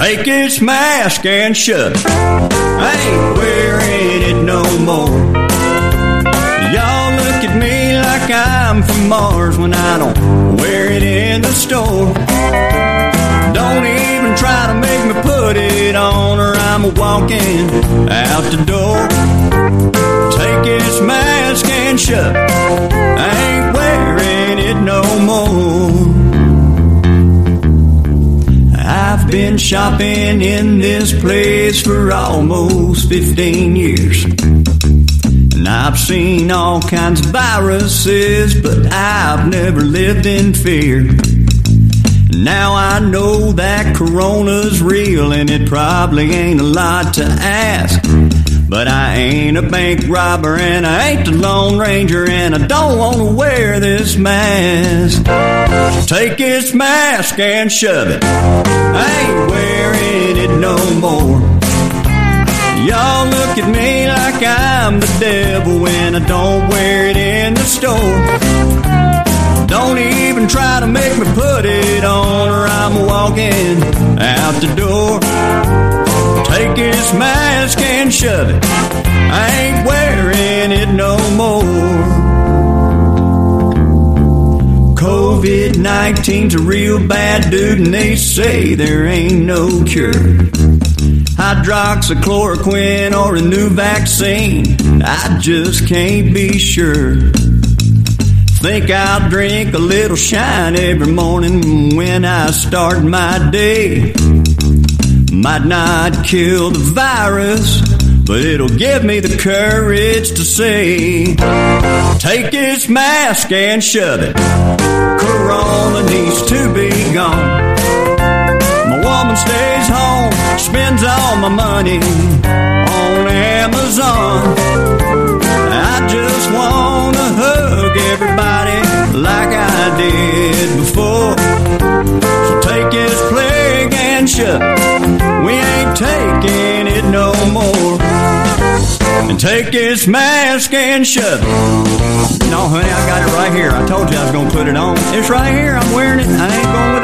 Take its mask and it. I ain't wearing it no more. Y'all look at me like I'm from Mars when I don't wear it in the store. Don't even try to make me put it on or I'm walking out the door. Take its mask and shove been shopping in this place for almost 15 years. And I've seen all kinds of viruses, but I've never lived in fear. Now I know that corona's real and it probably ain't a lot to ask. But I ain't a bank robber and I ain't the Lone Ranger and I don't want to wear this mask. Take this mask and shove it. I ain't wearing it no more. Y'all look at me like I'm the devil when I don't wear it in the store. Don't even try to make me put it on or I'm walking out the door. Take his mask and shove it. I ain't wearing it no more. COVID 19's a real bad dude, and they say there ain't no cure. Hydroxychloroquine or a new vaccine, I just can't be sure. Think I'll drink a little shine every morning when I start my day. Might not kill the virus, but it'll give me the courage to say, take this mask and shove it. Corona needs to be gone. My woman stays home, spends all my money on Amazon. I just wanna hug everybody like I did before. So take this plague and shove it. Taking it no more. And take this mask and shove it. No, honey, I got it right here. I told you I was gonna put it on. It's right here. I'm wearing it. I ain't going.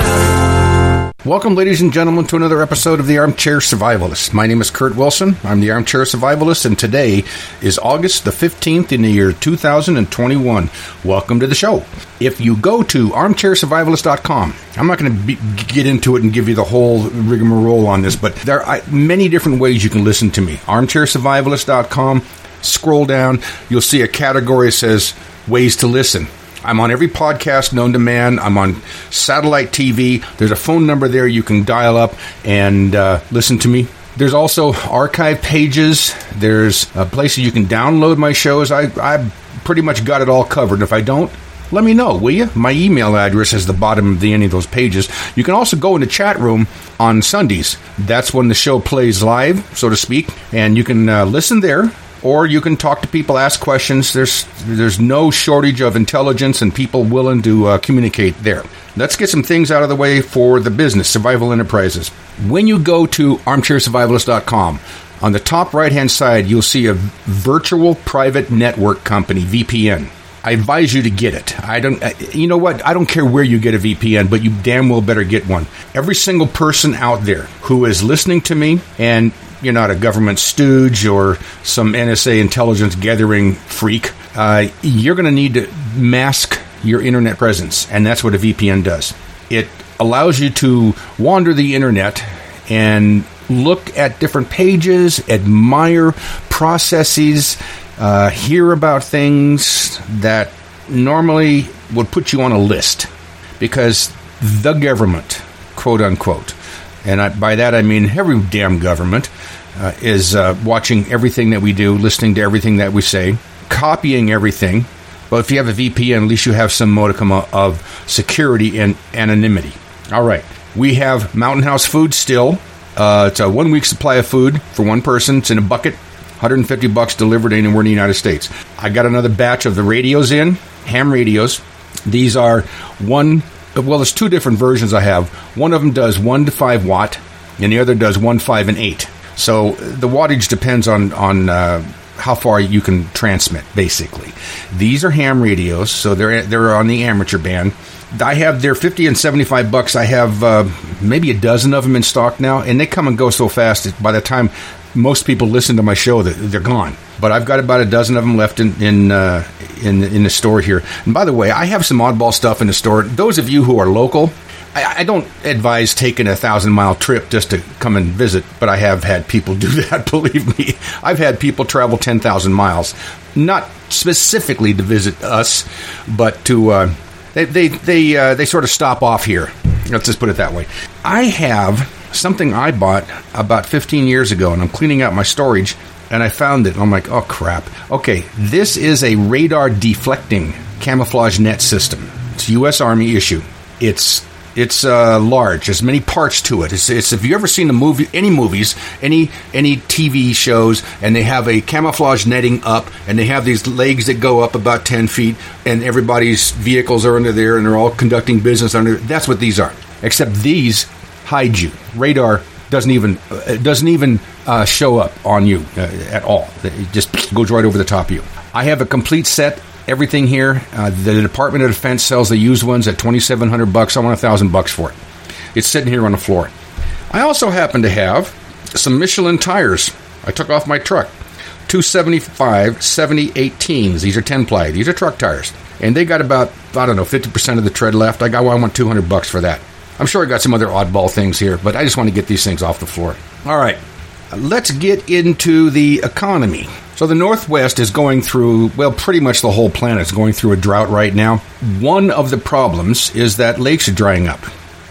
Welcome, ladies and gentlemen, to another episode of the Armchair Survivalist. My name is Kurt Wilson. I'm the Armchair Survivalist, and today is August the 15th in the year 2021. Welcome to the show. If you go to armchairsurvivalist.com, I'm not going to get into it and give you the whole rigmarole on this, but there are many different ways you can listen to me. Armchairsurvivalist.com, scroll down, you'll see a category that says ways to listen. I'm on every podcast known to man. I'm on satellite TV. There's a phone number there you can dial up and uh, listen to me. There's also archive pages. There's uh, places you can download my shows. I, I pretty much got it all covered. If I don't, let me know, will you? My email address is the bottom of the any of those pages. You can also go in the chat room on Sundays. That's when the show plays live, so to speak, and you can uh, listen there or you can talk to people, ask questions. There's there's no shortage of intelligence and people willing to uh, communicate there. Let's get some things out of the way for the business, Survival Enterprises. When you go to armchairsurvivalist.com, on the top right hand side, you'll see a virtual private network company, VPN. I advise you to get it. I don't, you know what? I don't care where you get a VPN, but you damn well better get one. Every single person out there who is listening to me and you're not a government stooge or some NSA intelligence gathering freak, uh, you're going to need to mask your internet presence, and that's what a VPN does. It allows you to wander the internet and look at different pages, admire processes, uh, hear about things that normally would put you on a list because the government, quote unquote, and I, by that I mean every damn government, uh, is uh, watching everything that we do, listening to everything that we say, copying everything. But if you have a VPN, at least you have some modicum of security and anonymity. All right. We have Mountain House Food still. Uh, it's a one week supply of food for one person. It's in a bucket, 150 bucks delivered anywhere in the United States. I got another batch of the radios in, ham radios. These are one, well, there's two different versions I have. One of them does 1 to 5 watt, and the other does 1, 5, and 8. So the wattage depends on on uh, how far you can transmit. Basically, these are ham radios, so they're they're on the amateur band. I have they're fifty and seventy five bucks. I have uh, maybe a dozen of them in stock now, and they come and go so fast. that By the time most people listen to my show, they're gone. But I've got about a dozen of them left in in, uh, in in the store here. And by the way, I have some oddball stuff in the store. Those of you who are local, I, I don't advise taking a thousand mile trip just to come and visit, but I have had people do that. Believe me, I've had people travel ten thousand miles, not specifically to visit us, but to uh, they they they, uh, they sort of stop off here. Let's just put it that way. I have something I bought about 15 years ago, and I'm cleaning out my storage, and I found it. I'm like, oh crap. Okay, this is a radar deflecting camouflage net system. It's U.S. Army issue. It's it's uh, large. There's many parts to it. It's, it's if you ever seen the movie, any movies, any any TV shows, and they have a camouflage netting up, and they have these legs that go up about ten feet, and everybody's vehicles are under there, and they're all conducting business under. That's what these are. Except these hide you. Radar doesn't even uh, doesn't even uh, show up on you uh, at all. It just goes right over the top of you. I have a complete set. Everything here. Uh, the Department of Defense sells the used ones at twenty seven hundred bucks. I want a thousand bucks for it. It's sitting here on the floor. I also happen to have some Michelin tires. I took off my truck. 275 70 18s. These are 10 ply. These are truck tires. And they got about, I don't know, 50% of the tread left. I got, well, I want 200 bucks for that. I'm sure I got some other oddball things here, but I just want to get these things off the floor. All right, let's get into the economy. So the Northwest is going through, well, pretty much the whole planet is going through a drought right now. One of the problems is that lakes are drying up.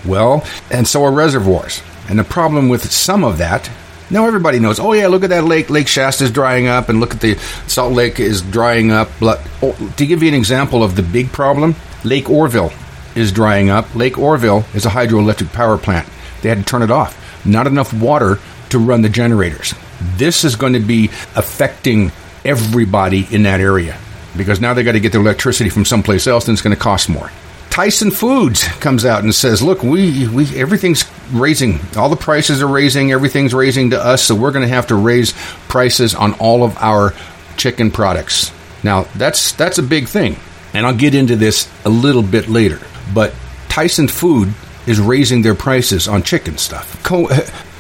Well, and so are reservoirs. And the problem with some of that, now everybody knows, oh yeah, look at that lake. Lake Shasta is drying up, and look at the Salt Lake is drying up. But, oh, to give you an example of the big problem, Lake Orville is drying up. Lake Orville is a hydroelectric power plant. They had to turn it off. Not enough water to run the generators. This is going to be affecting everybody in that area because now they got to get their electricity from someplace else and it's going to cost more. Tyson Foods comes out and says, "Look, we we everything's raising. All the prices are raising. Everything's raising to us, so we're going to have to raise prices on all of our chicken products." Now, that's that's a big thing. And I'll get into this a little bit later. But Tyson Food is raising their prices on chicken stuff. Co-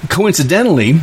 coincidentally,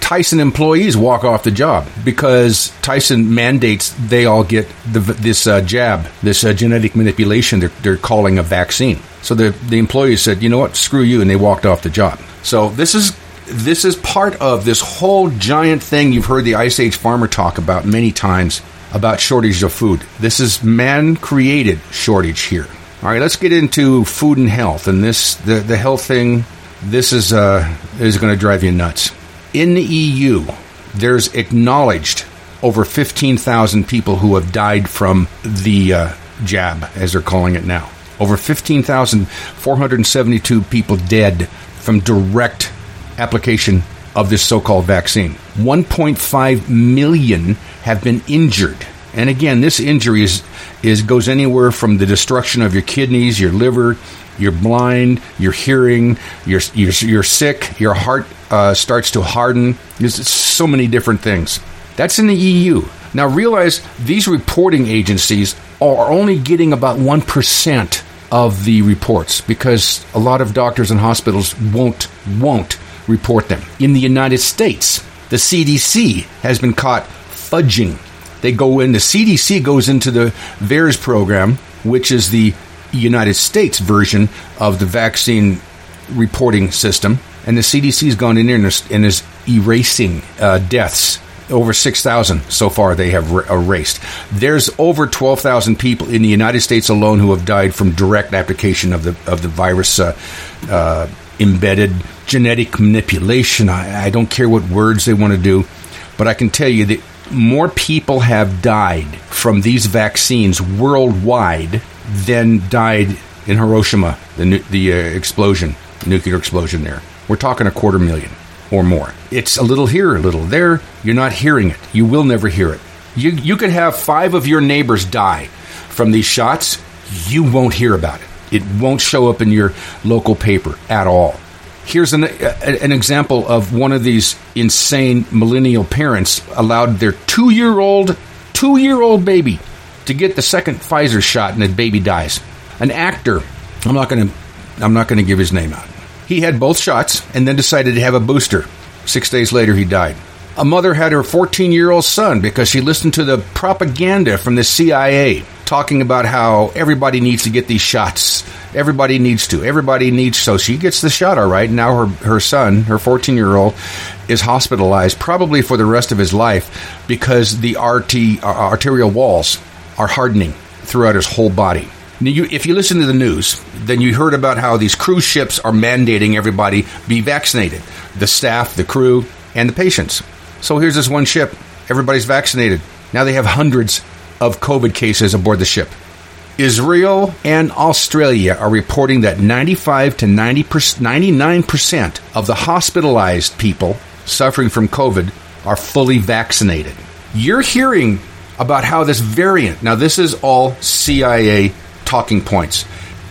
Tyson employees walk off the job because Tyson mandates they all get the, this uh, jab, this uh, genetic manipulation they're, they're calling a vaccine. So the, the employees said, you know what, screw you, and they walked off the job. So this is this is part of this whole giant thing you've heard the Ice Age farmer talk about many times about shortage of food. This is man created shortage here. All right, let's get into food and health. And this, the, the health thing, this is, uh, is going to drive you nuts. In the EU, there's acknowledged over 15,000 people who have died from the uh, jab, as they're calling it now. Over 15,472 people dead from direct application of this so called vaccine. 1.5 million have been injured. And again, this injury is, is goes anywhere from the destruction of your kidneys, your liver, you're blind, you're hearing, you're, you're, you're sick, your heart uh, starts to harden. There's so many different things. That's in the EU. Now realize these reporting agencies are only getting about 1% of the reports because a lot of doctors and hospitals won't won't report them. In the United States, the CDC has been caught fudging. They go in, the CDC goes into the VAERS program, which is the United States version of the vaccine reporting system, and the CDC's gone in there and is, erasing uh, deaths. Over 6,000 so far they have erased. There's over 12,000 people in the United States alone who have died from direct application of the of the virus uh, uh, embedded genetic manipulation. I, I don't care what words they want to do, but I can tell you that more people have died from these vaccines worldwide than died in Hiroshima, the, the uh, explosion, nuclear explosion there. We're talking a quarter million or more. It's a little here, a little there. You're not hearing it. You will never hear it. You, you could have five of your neighbors die from these shots. You won't hear about it. It won't show up in your local paper at all. Here's an, an example of one of these insane millennial parents allowed their two year old, two year old baby to get the second Pfizer shot and the baby dies. An actor I'm not going to I'm not going to give his name out. He had both shots and then decided to have a booster. 6 days later he died. A mother had her 14 year old son because she listened to the propaganda from the CIA talking about how everybody needs to get these shots. Everybody needs to. Everybody needs. So she gets the shot, all right. Now her, her son, her 14 year old, is hospitalized probably for the rest of his life because the RT, uh, arterial walls are hardening throughout his whole body. Now you, if you listen to the news, then you heard about how these cruise ships are mandating everybody be vaccinated the staff, the crew, and the patients. So here's this one ship. Everybody's vaccinated. Now they have hundreds of COVID cases aboard the ship. Israel and Australia are reporting that 95 to 90 99% of the hospitalized people suffering from COVID are fully vaccinated. You're hearing about how this variant, now this is all CIA talking points.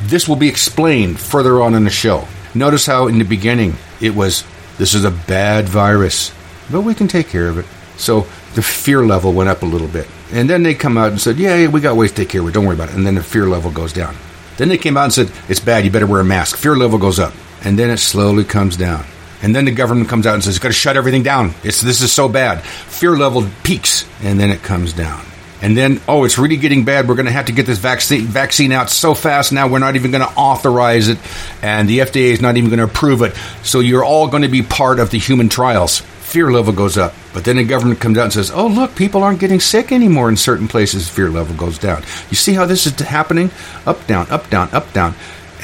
This will be explained further on in the show. Notice how in the beginning it was this is a bad virus but we can take care of it. So the fear level went up a little bit. And then they come out and said, yeah, yeah, we got ways to take care of it. Don't worry about it. And then the fear level goes down. Then they came out and said, it's bad. You better wear a mask. Fear level goes up. And then it slowly comes down. And then the government comes out and says, "We got to shut everything down. It's, this is so bad. Fear level peaks. And then it comes down. And then, oh, it's really getting bad. We're going to have to get this vaccine, vaccine out so fast now, we're not even going to authorize it. And the FDA is not even going to approve it. So you're all going to be part of the human trials fear level goes up. But then the government comes out and says, oh, look, people aren't getting sick anymore in certain places. Fear level goes down. You see how this is happening? Up, down, up, down, up, down.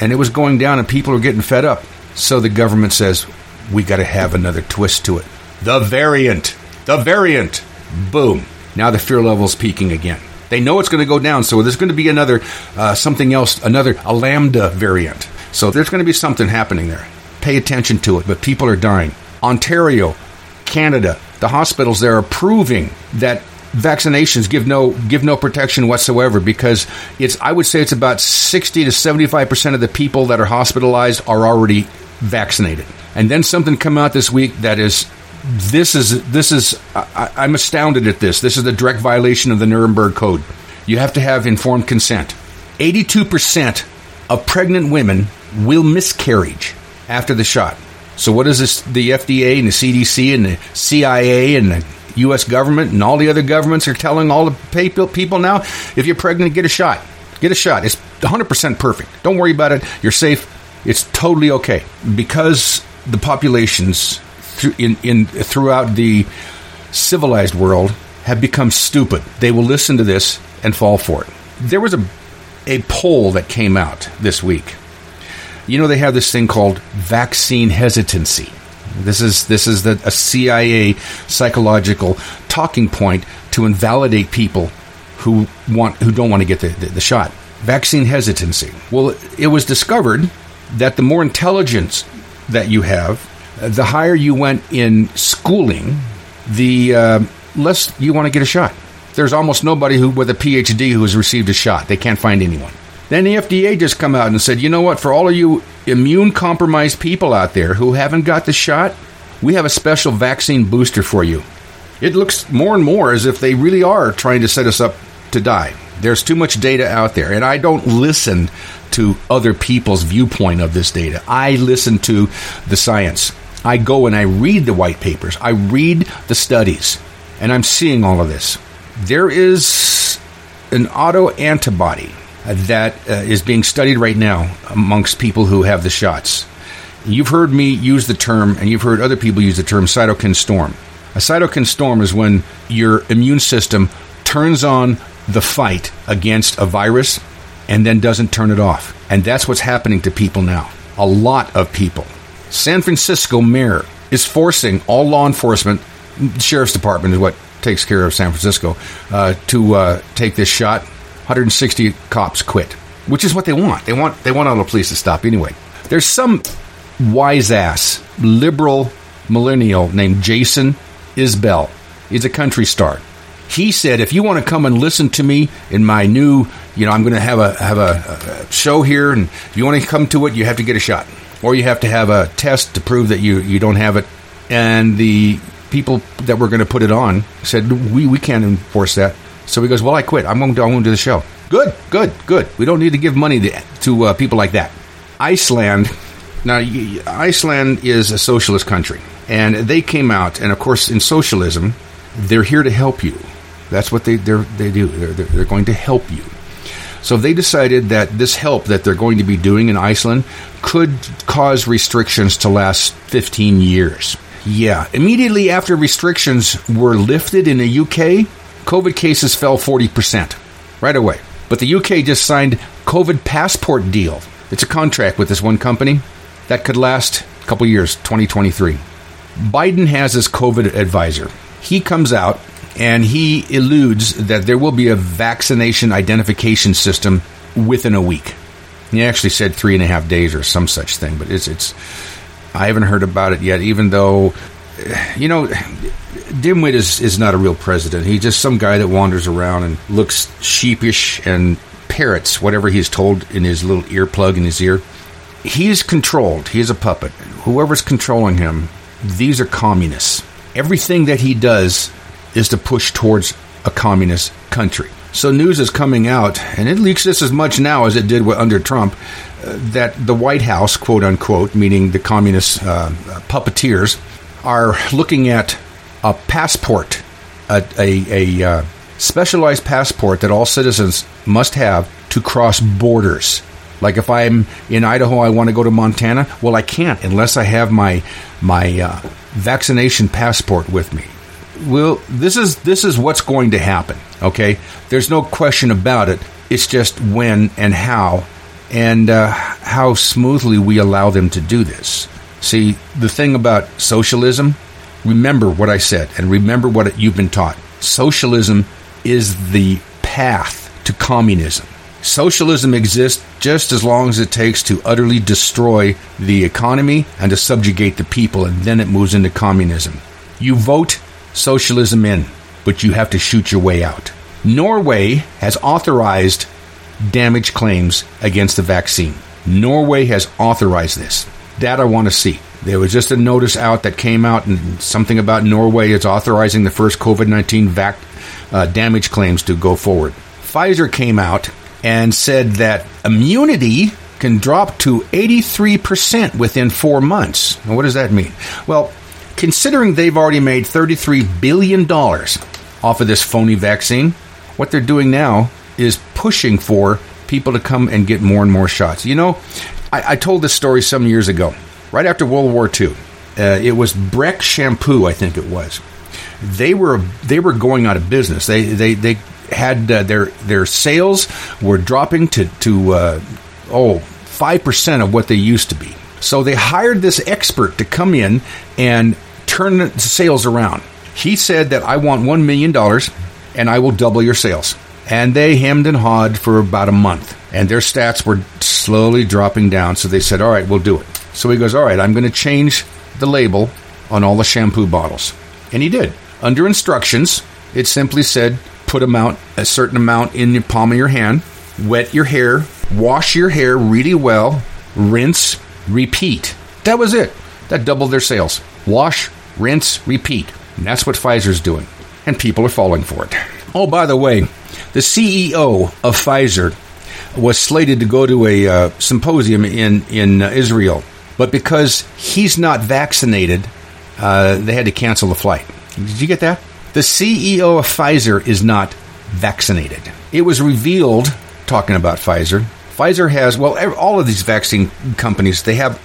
And it was going down, and people are getting fed up. So the government says, we got to have another twist to it. The variant. The variant. Boom. Now the fear level's peaking again. They know it's going to go down, so there's going to be another uh, something else, another a lambda variant. So there's going to be something happening there. Pay attention to it, but people are dying. Ontario, Canada, the hospitals there are proving that vaccinations give no give no protection whatsoever because it's I would say it's about 60 to 75% of the people that are hospitalized are already vaccinated. And then something come out this week that is this is this is I, I'm astounded at this. This is a direct violation of the Nuremberg Code. You have to have informed consent. 82% of pregnant women will miscarriage after the shot. So what is this? The FDA and the CDC and the CIA and the U.S. government and all the other governments are telling all the people now: if you're pregnant, get a shot. Get a shot. It's 100% perfect. Don't worry about it. You're safe. It's totally okay because the populations in, in throughout the civilized world have become stupid. They will listen to this and fall for it. There was a a poll that came out this week you know, they have this thing called vaccine hesitancy. This is this is the, a CIA psychological talking point to invalidate people who want who don't want to get the, the, the shot. Vaccine hesitancy. Well, it was discovered that the more intelligence that you have, the higher you went in schooling, the uh, less you want to get a shot. There's almost nobody who with a PhD who has received a shot. They can't find anyone. Then the FDA just come out and said, you know what, for all of you immune compromised people out there who haven't got the shot, we have a special vaccine booster for you. It looks more and more as if they really are trying to set us up to die. There's too much data out there, and I don't listen to other people's viewpoint of this data. I listen to the science. I go and I read the white papers, I read the studies, and I'm seeing all of this. There is an auto antibody that uh, is being studied right now amongst people who have the shots. You've heard me use the term, and you've heard other people use the term cytokine storm. A cytokine storm is when your immune system turns on the fight against a virus and then doesn't turn it off. And that's what's happening to people now. A lot of people. San Francisco mayor is forcing all law enforcement, sheriff's department is what takes care of San Francisco, uh, to uh, take this shot 160 cops quit, which is what they want. They want they want all the police to stop anyway. There's some wise ass liberal millennial named Jason Isbell. He's a country star. He said, "If you want to come and listen to me in my new, you know, I'm going to have a have a, a show here, and if you want to come to it, you have to get a shot, or you have to have a test to prove that you you don't have it." And the people that were going to put it on said, "We we can't enforce that." So he goes, "Well, I quit. I'm going to, I'm going to do the show." Good, good, good. We don't need to give money to, to uh, people like that. Iceland. Now, Iceland is a socialist country, and they came out, and of course, in socialism, they're here to help you. That's what they they do. They're, they're going to help you. So they decided that this help that they're going to be doing in Iceland could cause restrictions to last 15 years. Yeah, immediately after restrictions were lifted in the UK, COVID cases fell 40% right away. But the UK just signed COVID passport deal. It's a contract with this one company that could last a couple years, 2023. Biden has his COVID advisor. He comes out and he eludes that there will be a vaccination identification system within a week. He actually said three and a half days or some such thing, but it's it's. I haven't heard about it yet, even though, you know, Dimwit is, is not a real president. He's just some guy that wanders around and looks sheepish and parrots whatever he's told in his little earplug in his ear. He's controlled. He's a puppet. Whoever's controlling him, these are communists. Everything that he does is to push towards a communist country. So news is coming out, and it leaks just as much now as it did under Trump, uh, that the White House, quote unquote, meaning the communist uh, puppeteers, are looking at a passport, a, a, a uh, specialized passport that all citizens must have to cross borders. Like if I'm in Idaho, I want to go to Montana. Well, I can't unless I have my my uh, vaccination passport with me well, this is this is what's going to happen. Okay, there's no question about it. It's just when and how, and uh, how smoothly we allow them to do this. See, the thing about socialism. Remember what I said, and remember what you've been taught. Socialism is the path to communism. Socialism exists just as long as it takes to utterly destroy the economy and to subjugate the people, and then it moves into communism. You vote socialism in, but you have to shoot your way out. Norway has authorized damage claims against the vaccine. Norway has authorized this. That I want to see. There was just a notice out that came out, and something about Norway is authorizing the first COVID 19 vac- uh, damage claims to go forward. Pfizer came out and said that immunity can drop to 83% within four months. Now, what does that mean? Well, Considering they've already made $33 billion off of this phony vaccine, what they're doing now is pushing for people to come and get more and more shots. You know, I, I told this story some years ago, right after World War II. Uh, it was Breck Shampoo, I think it was. They were they were going out of business. They they they had uh, their their sales were dropping to to uh, oh five percent of what they used to be. So they hired this expert to come in and turn the sales around. He said that I want $1 million and I will double your sales. And they hemmed and hawed for about a month. And their stats were slowly dropping down. So they said, All right, we'll do it. So he goes, All right, I'm going to change the label on all the shampoo bottles. And he did. Under instructions, it simply said, Put amount, a certain amount in the palm of your hand, wet your hair, wash your hair really well, rinse, repeat. That was it. That doubled their sales. Wash, rinse, repeat. And that's what Pfizer's doing. And people are falling for it. Oh, by the way, the CEO of Pfizer was slated to go to a uh, symposium in, in uh, Israel. But because he's not vaccinated, uh, they had to cancel the flight. Did you get that? The CEO of Pfizer is not vaccinated. It was revealed, talking about Pfizer, Pfizer has, well, all of these vaccine companies, they have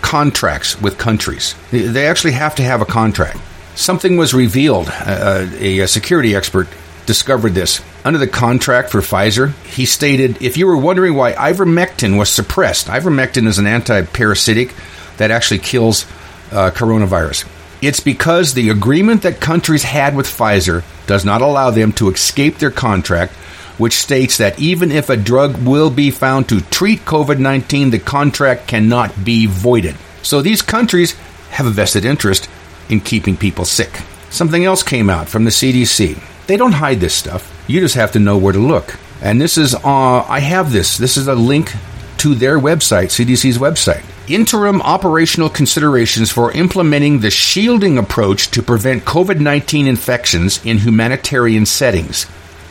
contracts with countries. They actually have to have a contract. Something was revealed. Uh, a, a security expert discovered this. Under the contract for Pfizer, he stated if you were wondering why ivermectin was suppressed, ivermectin is an anti-parasitic that actually kills uh, coronavirus. It's because the agreement that countries had with Pfizer does not allow them to escape their contract which states that even if a drug will be found to treat COVID 19, the contract cannot be voided. So these countries have a vested interest in keeping people sick. Something else came out from the CDC. They don't hide this stuff. You just have to know where to look. And this is, uh, I have this. This is a link to their website, CDC's website. Interim operational considerations for implementing the shielding approach to prevent COVID 19 infections in humanitarian settings.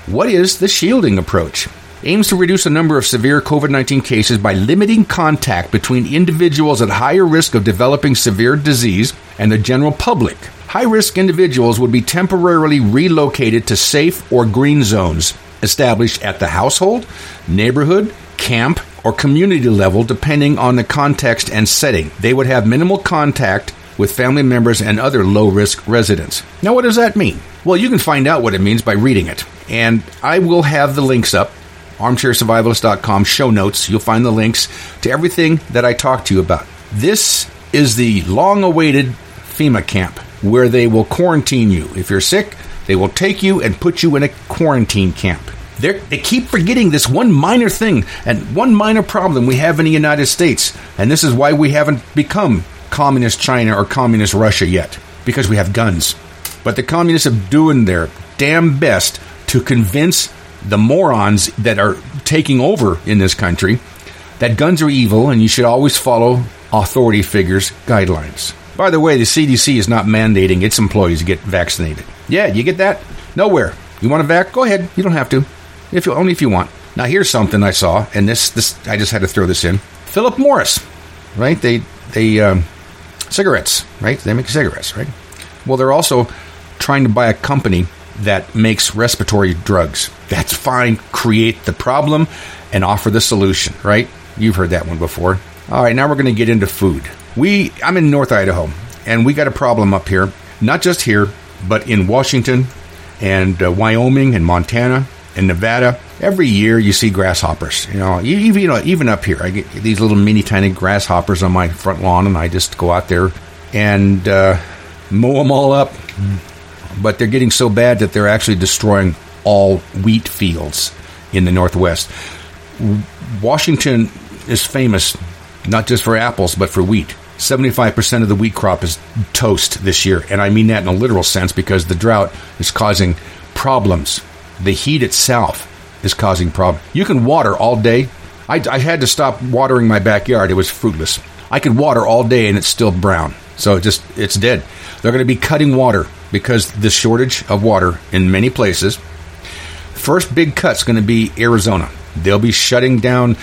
What is the shielding approach? Aims to reduce the number of severe COVID 19 cases by limiting contact between individuals at higher risk of developing severe disease and the general public. High risk individuals would be temporarily relocated to safe or green zones established at the household, neighborhood, camp, or community level, depending on the context and setting. They would have minimal contact with family members and other low risk residents. Now, what does that mean? Well, you can find out what it means by reading it. And I will have the links up armchairsurvivalist.com show notes. You'll find the links to everything that I talked to you about. This is the long awaited FEMA camp where they will quarantine you. If you're sick, they will take you and put you in a quarantine camp. They're, they keep forgetting this one minor thing and one minor problem we have in the United States, and this is why we haven't become communist China or communist Russia yet, because we have guns. But the communists are doing their damn best to convince the morons that are taking over in this country that guns are evil and you should always follow authority figures' guidelines. By the way, the CDC is not mandating its employees to get vaccinated. Yeah, you get that? Nowhere. You want a vac? Go ahead. You don't have to. If you only if you want. Now here's something I saw, and this this I just had to throw this in. Philip Morris, right? They they um, cigarettes, right? They make cigarettes, right? Well, they're also trying to buy a company that makes respiratory drugs. That's fine. Create the problem and offer the solution, right? You've heard that one before. All right, now we're going to get into food. We I'm in North Idaho, and we got a problem up here, not just here, but in Washington and uh, Wyoming and Montana and Nevada. Every year you see grasshoppers. You know, even you know, even up here, I get these little mini tiny grasshoppers on my front lawn, and I just go out there and uh, mow them all up. But they're getting so bad that they're actually destroying all wheat fields in the Northwest. Washington is famous not just for apples, but for wheat. 75% of the wheat crop is toast this year. And I mean that in a literal sense because the drought is causing problems. The heat itself is causing problems. You can water all day. I, I, had to stop watering my backyard. It was fruitless. I could water all day and it's still brown. So just it's dead. They're going to be cutting water because the shortage of water in many places. First big cut's going to be Arizona. They'll be shutting down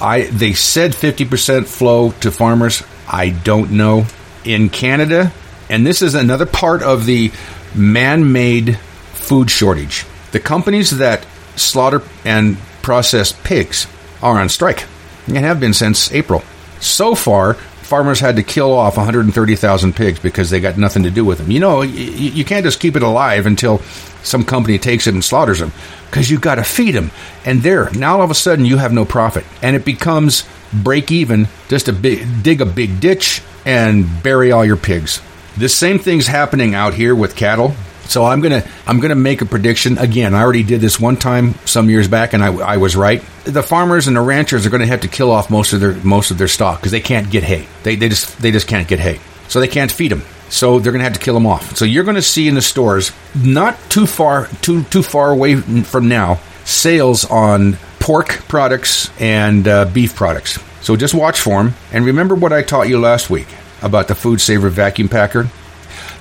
I they said 50% flow to farmers. I don't know. In Canada, and this is another part of the man-made food shortage. The companies that slaughter and process pigs are on strike and have been since April. So far, farmers had to kill off 130,000 pigs because they got nothing to do with them. You know, you, you can't just keep it alive until some company takes it and slaughters them because you've got to feed them. And there, now all of a sudden you have no profit. And it becomes break even just to dig a big ditch and bury all your pigs. This same thing's happening out here with cattle. So I'm gonna I'm gonna make a prediction again. I already did this one time some years back, and I, I was right. The farmers and the ranchers are going to have to kill off most of their most of their stock because they can't get hay. They, they just they just can't get hay, so they can't feed them. So they're going to have to kill them off. So you're going to see in the stores, not too far too too far away from now, sales on pork products and uh, beef products. So just watch for them, and remember what I taught you last week about the Food Saver vacuum packer.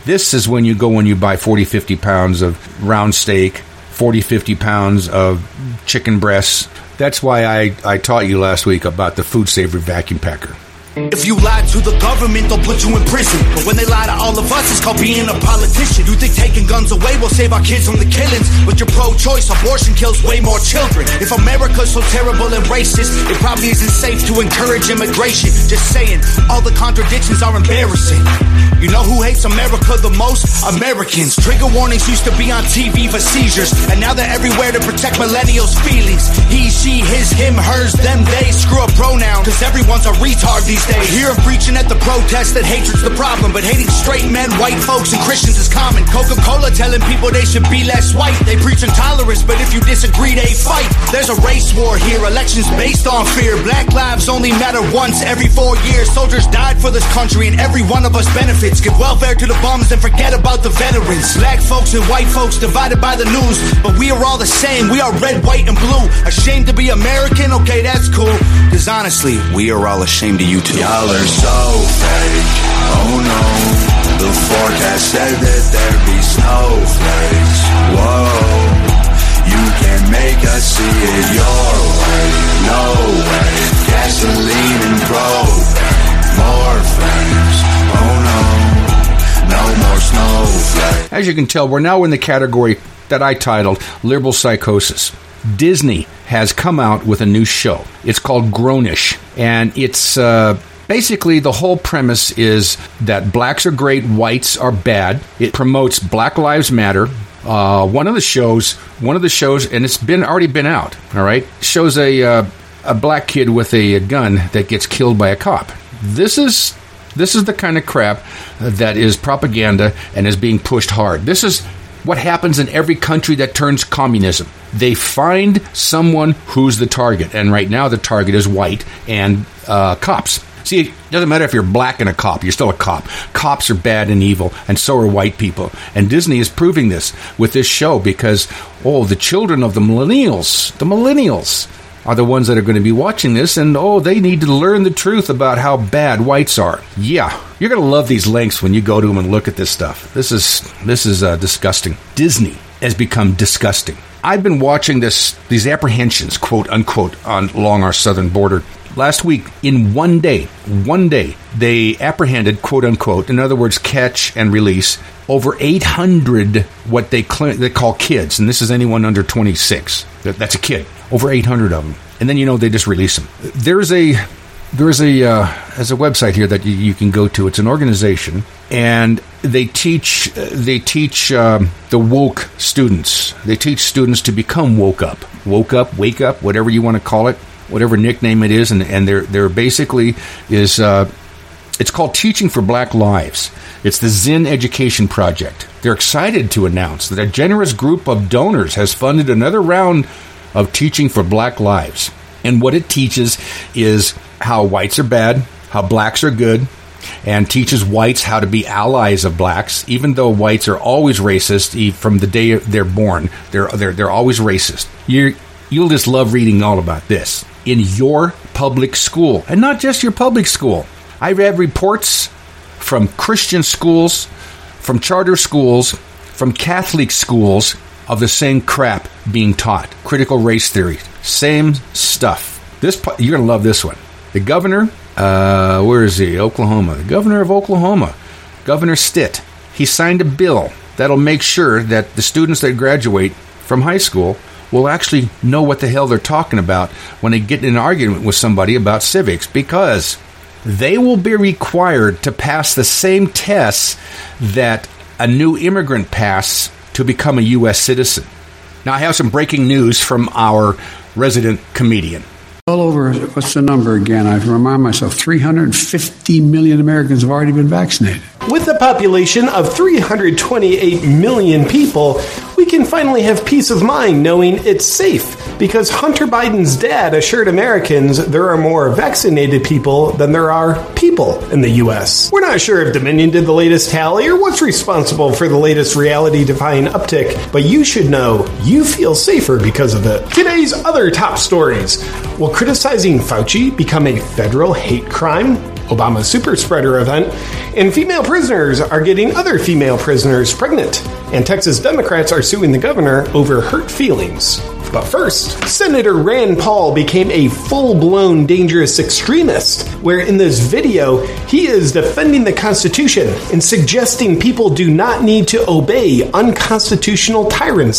This is when you go and you buy 40, 50 pounds of round steak, 40, 50 pounds of chicken breasts. That's why I, I taught you last week about the Food Saver vacuum packer. If you lie to the government, they'll put you in prison. But when they lie to all of us, it's called being a politician. You think taking guns away will save our kids from the killings? But you're pro-choice, abortion kills way more children. If America's so terrible and racist, it probably isn't safe to encourage immigration. Just saying, all the contradictions are embarrassing. You know who hates America the most? Americans. Trigger warnings used to be on TV for seizures, and now they're everywhere to protect millennials' feelings. He, she, his, him, hers, them, they. Screw a pronoun, cause everyone's a retard these days. Hear him preaching at the protest that hatred's the problem, but hating straight men, white folks, and Christians is common. Coca Cola telling people they should be less white. They preach intolerance, but if you disagree, they fight. There's a race war here, elections based on fear. Black lives only matter once every four years. Soldiers died for this country, and every one of us benefits. Give welfare to the bums and forget about the veterans. Black folks and white folks divided by the news, but we are all the same. We are red, white, and blue. Ashamed to be American? Okay, that's cool. Cause honestly, we are all ashamed of you too. Y'all are so fake, oh no. The forecast said that there'd be snowflakes, whoa. You can make us see it your way, no way. Gasoline and propane, more flames, oh no. No more snowflakes. As you can tell, we're now in the category that I titled Liberal Psychosis. Disney has come out with a new show. It's called Grownish, and it's uh, basically the whole premise is that blacks are great, whites are bad. It promotes Black Lives Matter. Uh, one of the shows, one of the shows, and it's been already been out. All right, shows a uh, a black kid with a, a gun that gets killed by a cop. This is this is the kind of crap that is propaganda and is being pushed hard. This is what happens in every country that turns communism. They find someone who's the target, and right now the target is white and uh, cops. See, it doesn't matter if you're black and a cop, you're still a cop. Cops are bad and evil, and so are white people. And Disney is proving this with this show because, oh, the children of the millennials, the millennials, are the ones that are going to be watching this, and oh, they need to learn the truth about how bad whites are. Yeah, you're going to love these links when you go to them and look at this stuff. This is this is uh, disgusting. Disney has become disgusting. I've been watching this these apprehensions, quote unquote, on along our southern border. Last week, in one day, one day, they apprehended, quote unquote, in other words, catch and release over 800 what they cl- they call kids, and this is anyone under 26. That's a kid. Over 800 of them, and then you know they just release them. There's a there's a uh, a website here that you, you, can go to. It's an organization, and they teach they teach um, the woke students. They teach students to become woke up, woke up, wake up, whatever you want to call it, whatever nickname it is, and and they're they're basically is. Uh, it's called Teaching for Black Lives. It's the Zinn Education Project. They're excited to announce that a generous group of donors has funded another round of Teaching for Black Lives. And what it teaches is how whites are bad, how blacks are good, and teaches whites how to be allies of blacks, even though whites are always racist from the day they're born. They're, they're, they're always racist. you you'll just love reading all about this in your public school, and not just your public school. I read reports from Christian schools, from charter schools, from Catholic schools of the same crap being taught. Critical race theory, same stuff. This you're gonna love this one. The governor, uh, where is he? Oklahoma. The governor of Oklahoma, Governor Stitt. He signed a bill that'll make sure that the students that graduate from high school will actually know what the hell they're talking about when they get in an argument with somebody about civics because they will be required to pass the same tests that a new immigrant passes to become a U.S. citizen. Now, I have some breaking news from our resident comedian. Well over, what's the number again? I remind myself 350 million Americans have already been vaccinated. With a population of 328 million people, we can finally have peace of mind knowing it's safe because Hunter Biden's dad assured Americans there are more vaccinated people than there are people in the U.S. We're not sure if Dominion did the latest tally or what's responsible for the latest reality defying uptick, but you should know you feel safer because of it. Today's other top stories Will criticizing Fauci become a federal hate crime? Obama's super spreader event, and female prisoners are getting other female prisoners pregnant, and Texas Democrats are suing the governor over hurt feelings. But first, Senator Rand Paul became a full blown dangerous extremist, where in this video, he is defending the Constitution and suggesting people do not need to obey unconstitutional tyranny.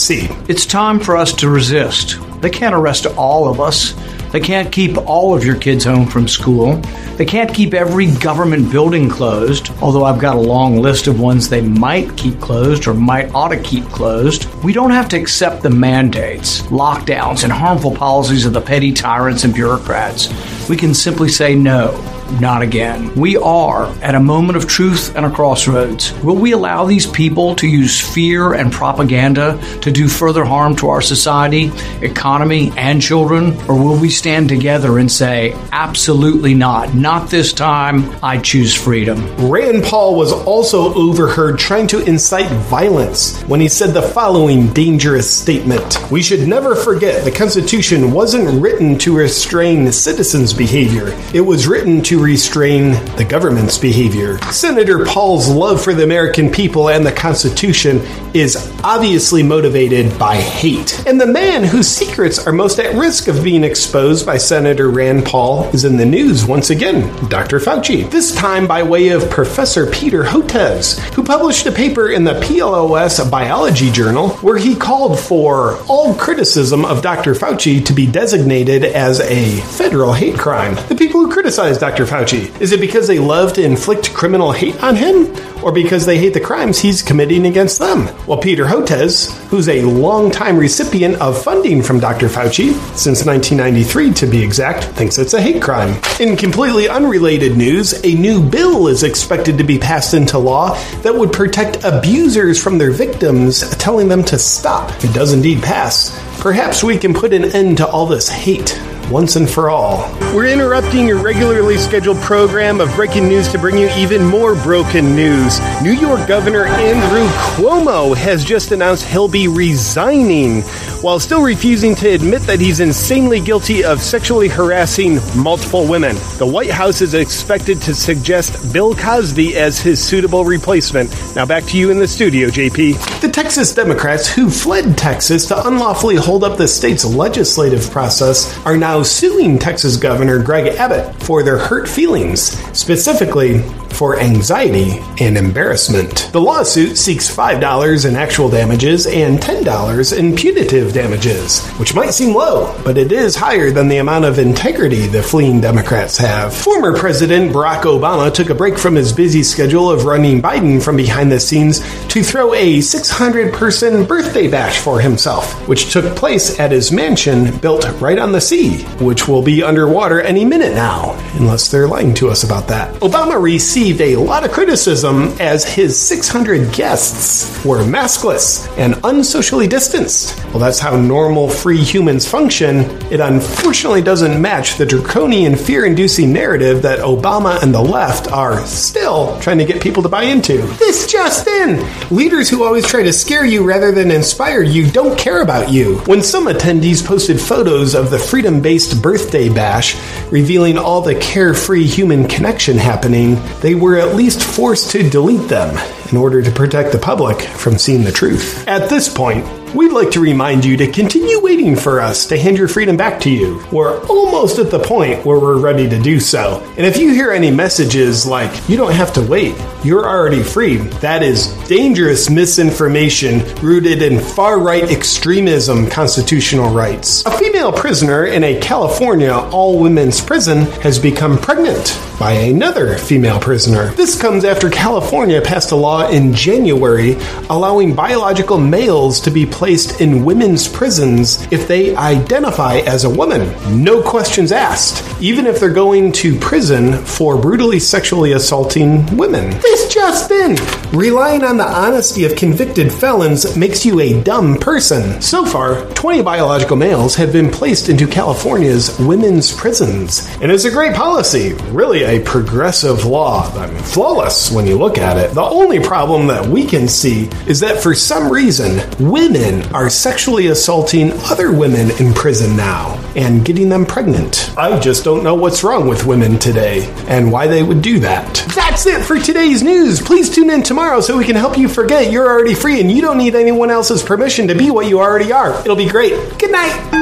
It's time for us to resist. They can't arrest all of us. They can't keep all of your kids home from school. They can't keep every government building closed, although I've got a long list of ones they might keep closed or might ought to keep closed. We don't have to accept the mandates, lockdowns, and harmful policies of the petty tyrants and bureaucrats. We can simply say no not again. We are at a moment of truth and a crossroads. Will we allow these people to use fear and propaganda to do further harm to our society, economy, and children? Or will we stand together and say, absolutely not, not this time, I choose freedom? Rand Paul was also overheard trying to incite violence when he said the following dangerous statement We should never forget the Constitution wasn't written to restrain citizens' behavior, it was written to restrain the government's behavior. Senator Paul's love for the American people and the Constitution is obviously motivated by hate. And the man whose secrets are most at risk of being exposed by Senator Rand Paul is in the news once again Dr. Fauci. This time by way of Professor Peter Hotez, who published a paper in the PLOS Biology Journal where he called for all criticism of Dr. Fauci to be designated as a federal hate crime. The who criticize Dr. Fauci, is it because they love to inflict criminal hate on him? Or because they hate the crimes he's committing against them? Well, Peter Hotez, who's a longtime recipient of funding from Dr. Fauci, since 1993 to be exact, thinks it's a hate crime. In completely unrelated news, a new bill is expected to be passed into law that would protect abusers from their victims, telling them to stop. It does indeed pass, perhaps we can put an end to all this hate once and for all. We're interrupting your regularly scheduled program of breaking news to bring you even more broken news. New York Governor Andrew Cuomo has just announced he'll be resigning while still refusing to admit that he's insanely guilty of sexually harassing multiple women. The White House is expected to suggest Bill Cosby as his suitable replacement. Now back to you in the studio, JP. The Texas Democrats who fled Texas to unlawfully hold up the state's legislative process are now suing Texas Governor Greg Abbott for their hurt feelings, specifically for anxiety and embarrassment. The lawsuit seeks $5 in actual damages and $10 in punitive damages, which might seem low, but it is higher than the amount of integrity the fleeing Democrats have. Former President Barack Obama took a break from his busy schedule of running Biden from behind the scenes to throw a 600 person birthday bash for himself, which took place at his mansion built right on the sea, which will be underwater any minute now, unless they're lying to us about that. Obama received a lot of criticism as his 600 guests were maskless and unsocially distanced. Well, that's how normal free humans function. It unfortunately doesn't match the draconian fear inducing narrative that Obama and the left are still trying to get people to buy into. This just in! Leaders who always try to scare you rather than inspire you don't care about you. When some attendees posted photos of the freedom based birthday bash, revealing all the carefree human connection happening, they were at least forced to delete them in order to protect the public from seeing the truth. At this point, we'd like to remind you to continue waiting for us to hand your freedom back to you. We're almost at the point where we're ready to do so. And if you hear any messages like, you don't have to wait, you're already free, that is dangerous misinformation rooted in far right extremism constitutional rights. A female prisoner in a California all women's prison has become pregnant by another female prisoner. This comes after California passed a law in January allowing biological males to be placed in women's prisons if they identify as a woman. No questions asked, even if they're going to prison for brutally sexually assaulting women. This just in! Relying on the honesty of convicted felons makes you a dumb person. So far, 20 biological males have been placed into California's women's prisons. And it's a great policy, really a progressive law. I mean, flawless when you look at it. The only problem that we can see is that for some reason, women are sexually assaulting other women in prison now and getting them pregnant. I just don't know what's wrong with women today and why they would do that. That's it for today's news. Please tune in tomorrow so we can help you forget you're already free and you don't need anyone else's permission to be what you already are. It'll be great. Good night.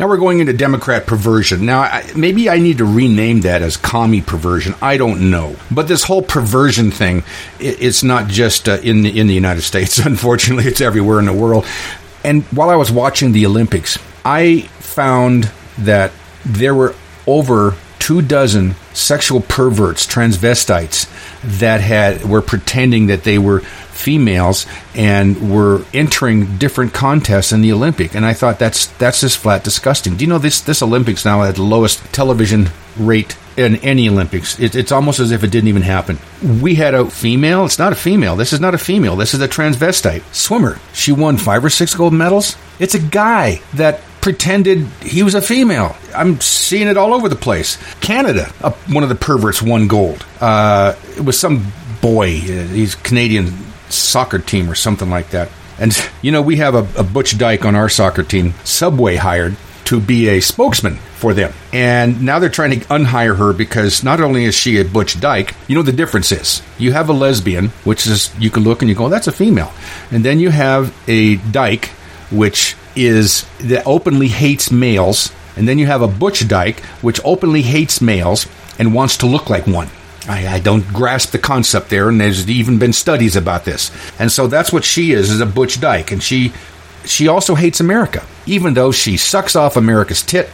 Now we're going into Democrat perversion. Now, I, maybe I need to rename that as commie perversion. I don't know. But this whole perversion thing, it, it's not just uh, in the in the United States. Unfortunately, it's everywhere in the world. And while I was watching the Olympics, I found that there were over two dozen sexual perverts, transvestites that had were pretending that they were females and were entering different contests in the Olympic. And I thought that's that's just flat disgusting. Do you know this this Olympics now had the lowest television rate in any Olympics. It, it's almost as if it didn't even happen. We had a female. It's not a female. This is not a female. This is a transvestite swimmer. She won five or six gold medals. It's a guy that pretended he was a female. I'm seeing it all over the place. Canada, uh, one of the perverts won gold. Uh, it was some boy. Uh, he's Canadian soccer team or something like that. And you know, we have a, a Butch Dyke on our soccer team. Subway hired to be a spokesman for them. And now they're trying to unhire her because not only is she a butch dyke, you know the difference is. You have a lesbian, which is you can look and you go, that's a female. And then you have a dyke, which is that openly hates males. And then you have a butch dyke, which openly hates males and wants to look like one. I, I, don't grasp the concept there, and there's even been studies about this. And so that's what she is, is a butch dyke, and she she also hates America, even though she sucks off America's tit.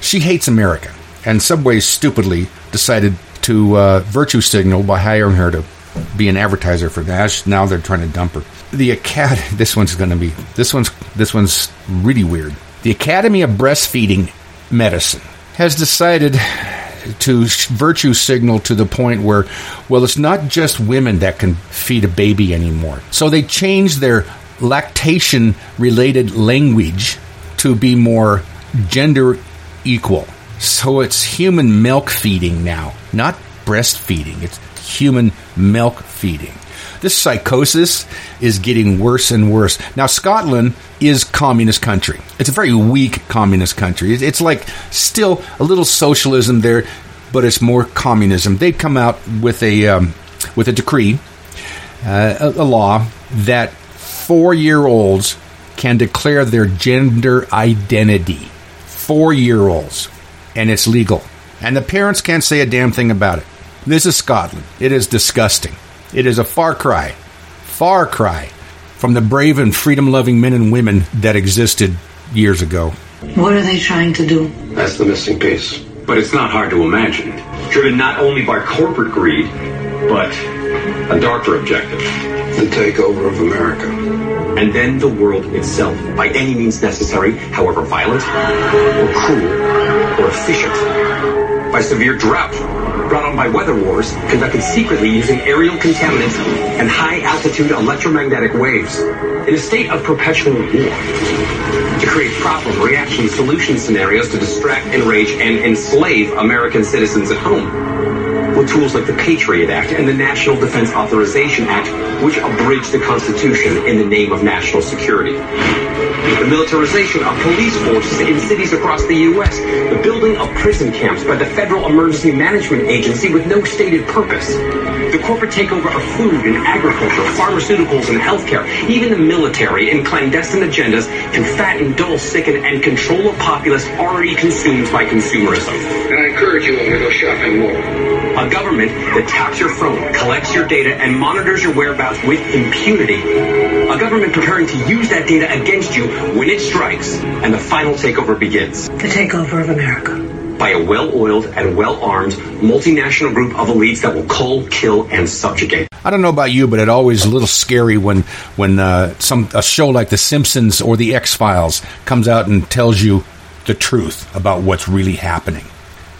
She hates America, and Subway stupidly decided to uh, virtue signal by hiring her to be an advertiser for that. Now they're trying to dump her. The Academy. This one's going to be. This one's. This one's really weird. The Academy of Breastfeeding Medicine has decided to virtue signal to the point where, well, it's not just women that can feed a baby anymore. So they changed their lactation related language to be more gender equal. So it's human milk feeding now, not breastfeeding. It's human milk feeding. This psychosis is getting worse and worse. Now, Scotland is communist country. It's a very weak communist country. It's like still a little socialism there, but it's more communism. They've come out with a um, with a decree, uh, a, a law that four year olds can declare their gender identity. Four year olds, and it's legal, and the parents can't say a damn thing about it. This is Scotland. It is disgusting. It is a far cry, far cry from the brave and freedom loving men and women that existed years ago. What are they trying to do? That's the missing piece. But it's not hard to imagine. Driven not only by corporate greed, but a darker objective. The takeover of America. And then the world itself, by any means necessary, however violent, or cruel, or efficient. By severe drought, brought on by weather wars conducted secretly using aerial contaminants and high altitude electromagnetic waves in a state of perpetual war to create problem, reaction, solution scenarios to distract, enrage, and enslave American citizens at home with tools like the Patriot Act and the National Defense Authorization Act, which abridge the Constitution in the name of national security. The militarization of police forces in cities across the U.S., the building of prison camps by the Federal Emergency Management Agency with no stated purpose, the corporate takeover of food and agriculture, pharmaceuticals and healthcare, even the military and clandestine agendas to fatten, dull, sicken, and control a populace already consumed by consumerism. And I encourage you all to go shopping more. A government that taps your phone, collects your data, and monitors your whereabouts with impunity. A government preparing to use that data against you when it strikes and the final takeover begins. The takeover of America. By a well oiled and well armed multinational group of elites that will cull, kill, and subjugate. I don't know about you, but it always a little scary when when uh, some a show like The Simpsons or The X Files comes out and tells you the truth about what's really happening.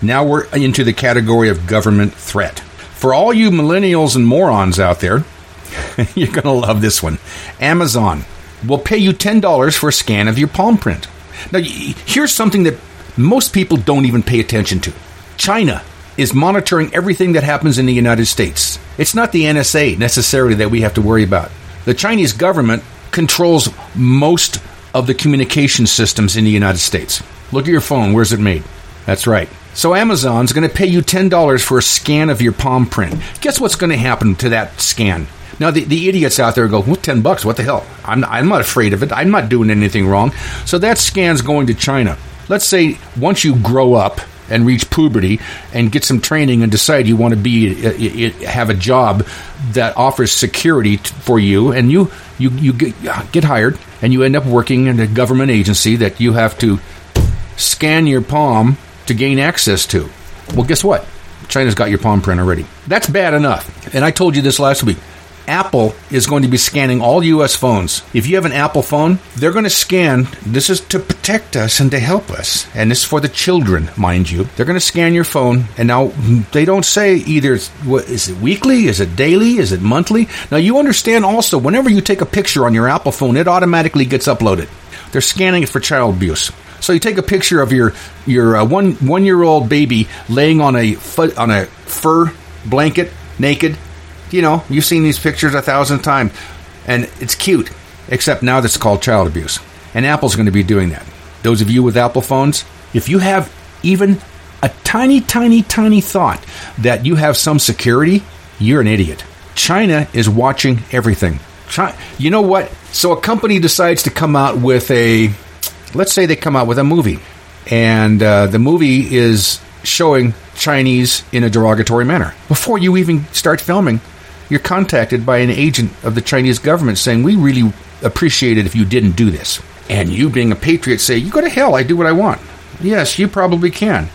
Now we're into the category of government threat. For all you millennials and morons out there, you're going to love this one. Amazon will pay you $10 for a scan of your palm print. Now, here's something that most people don't even pay attention to China is monitoring everything that happens in the United States. It's not the NSA necessarily that we have to worry about. The Chinese government controls most of the communication systems in the United States. Look at your phone. Where's it made? That's right. So Amazon's going to pay you $10 for a scan of your palm print. Guess what's going to happen to that scan? Now, the, the idiots out there go, well, 10 bucks, what the hell? I'm, I'm not afraid of it. I'm not doing anything wrong. So that scan's going to China. Let's say once you grow up and reach puberty and get some training and decide you want to be uh, have a job that offers security for you and you you you get, get hired and you end up working in a government agency that you have to scan your palm to gain access to. Well, guess what? China's got your palm print already. That's bad enough. And I told you this last week. Apple is going to be scanning all US phones. If you have an Apple phone, they're going to scan. This is to protect us and to help us. And this is for the children, mind you. They're going to scan your phone. And now they don't say either, what, is it weekly? Is it daily? Is it monthly? Now you understand also, whenever you take a picture on your Apple phone, it automatically gets uploaded. They're scanning it for child abuse. So you take a picture of your your uh, one one year old baby laying on a foot on a fur blanket, naked. You know, you've seen these pictures a thousand times, and it's cute. Except now that's called child abuse, and Apple's going to be doing that. those of you with Apple phones, if you have even a tiny, tiny, tiny thought that you have some security, you're an idiot. China is watching everything. Chi- you know what? So a company decides to come out with a, let's say they come out with a movie, and uh, the movie is showing Chinese in a derogatory manner. Before you even start filming, you're contacted by an agent of the Chinese government saying, We really appreciate it if you didn't do this. And you, being a patriot, say, You go to hell, I do what I want. Yes, you probably can.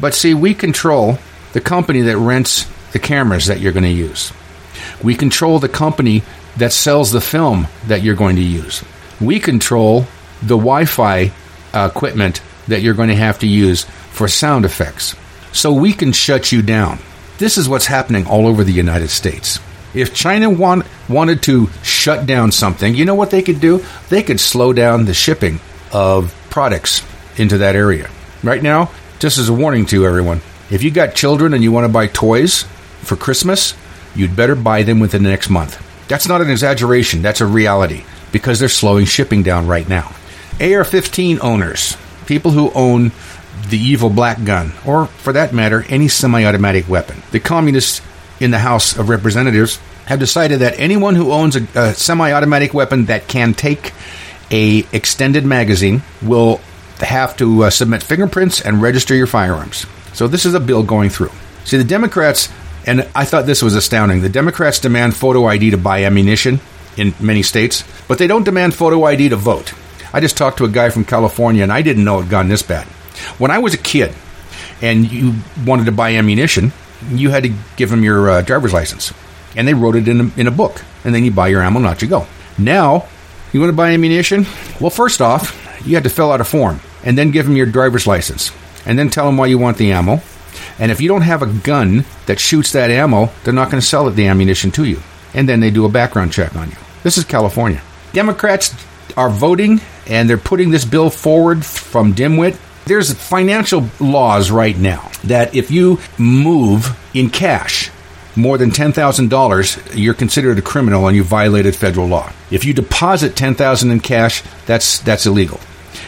But see, we control the company that rents the cameras that you're going to use. We control the company that sells the film that you're going to use. We control the Wi Fi uh, equipment that you're going to have to use for sound effects. So we can shut you down. This is what's happening all over the United States. If China want, wanted to shut down something, you know what they could do? They could slow down the shipping of products into that area. Right now, just as a warning to everyone, if you got children and you want to buy toys for Christmas, you'd better buy them within the next month. That's not an exaggeration, that's a reality because they're slowing shipping down right now. AR 15 owners, people who own the evil black gun, or for that matter, any semi automatic weapon. The communists in the House of Representatives have decided that anyone who owns a, a semi automatic weapon that can take a extended magazine will have to uh, submit fingerprints and register your firearms. So this is a bill going through. See, the Democrats, and I thought this was astounding, the Democrats demand photo ID to buy ammunition in many states, but they don't demand photo ID to vote. I just talked to a guy from California, and I didn't know it gone this bad. When I was a kid and you wanted to buy ammunition, you had to give them your uh, driver's license. And they wrote it in a, in a book. And then you buy your ammo, and not you go. Now, you want to buy ammunition? Well, first off, you had to fill out a form and then give them your driver's license. And then tell them why you want the ammo. And if you don't have a gun that shoots that ammo, they're not going to sell it the ammunition to you. And then they do a background check on you. This is California. Democrats are voting and they're putting this bill forward from dimwit there's financial laws right now that if you move in cash more than $10,000, you're considered a criminal and you violated federal law. If you deposit 10,000 in cash, that's that's illegal.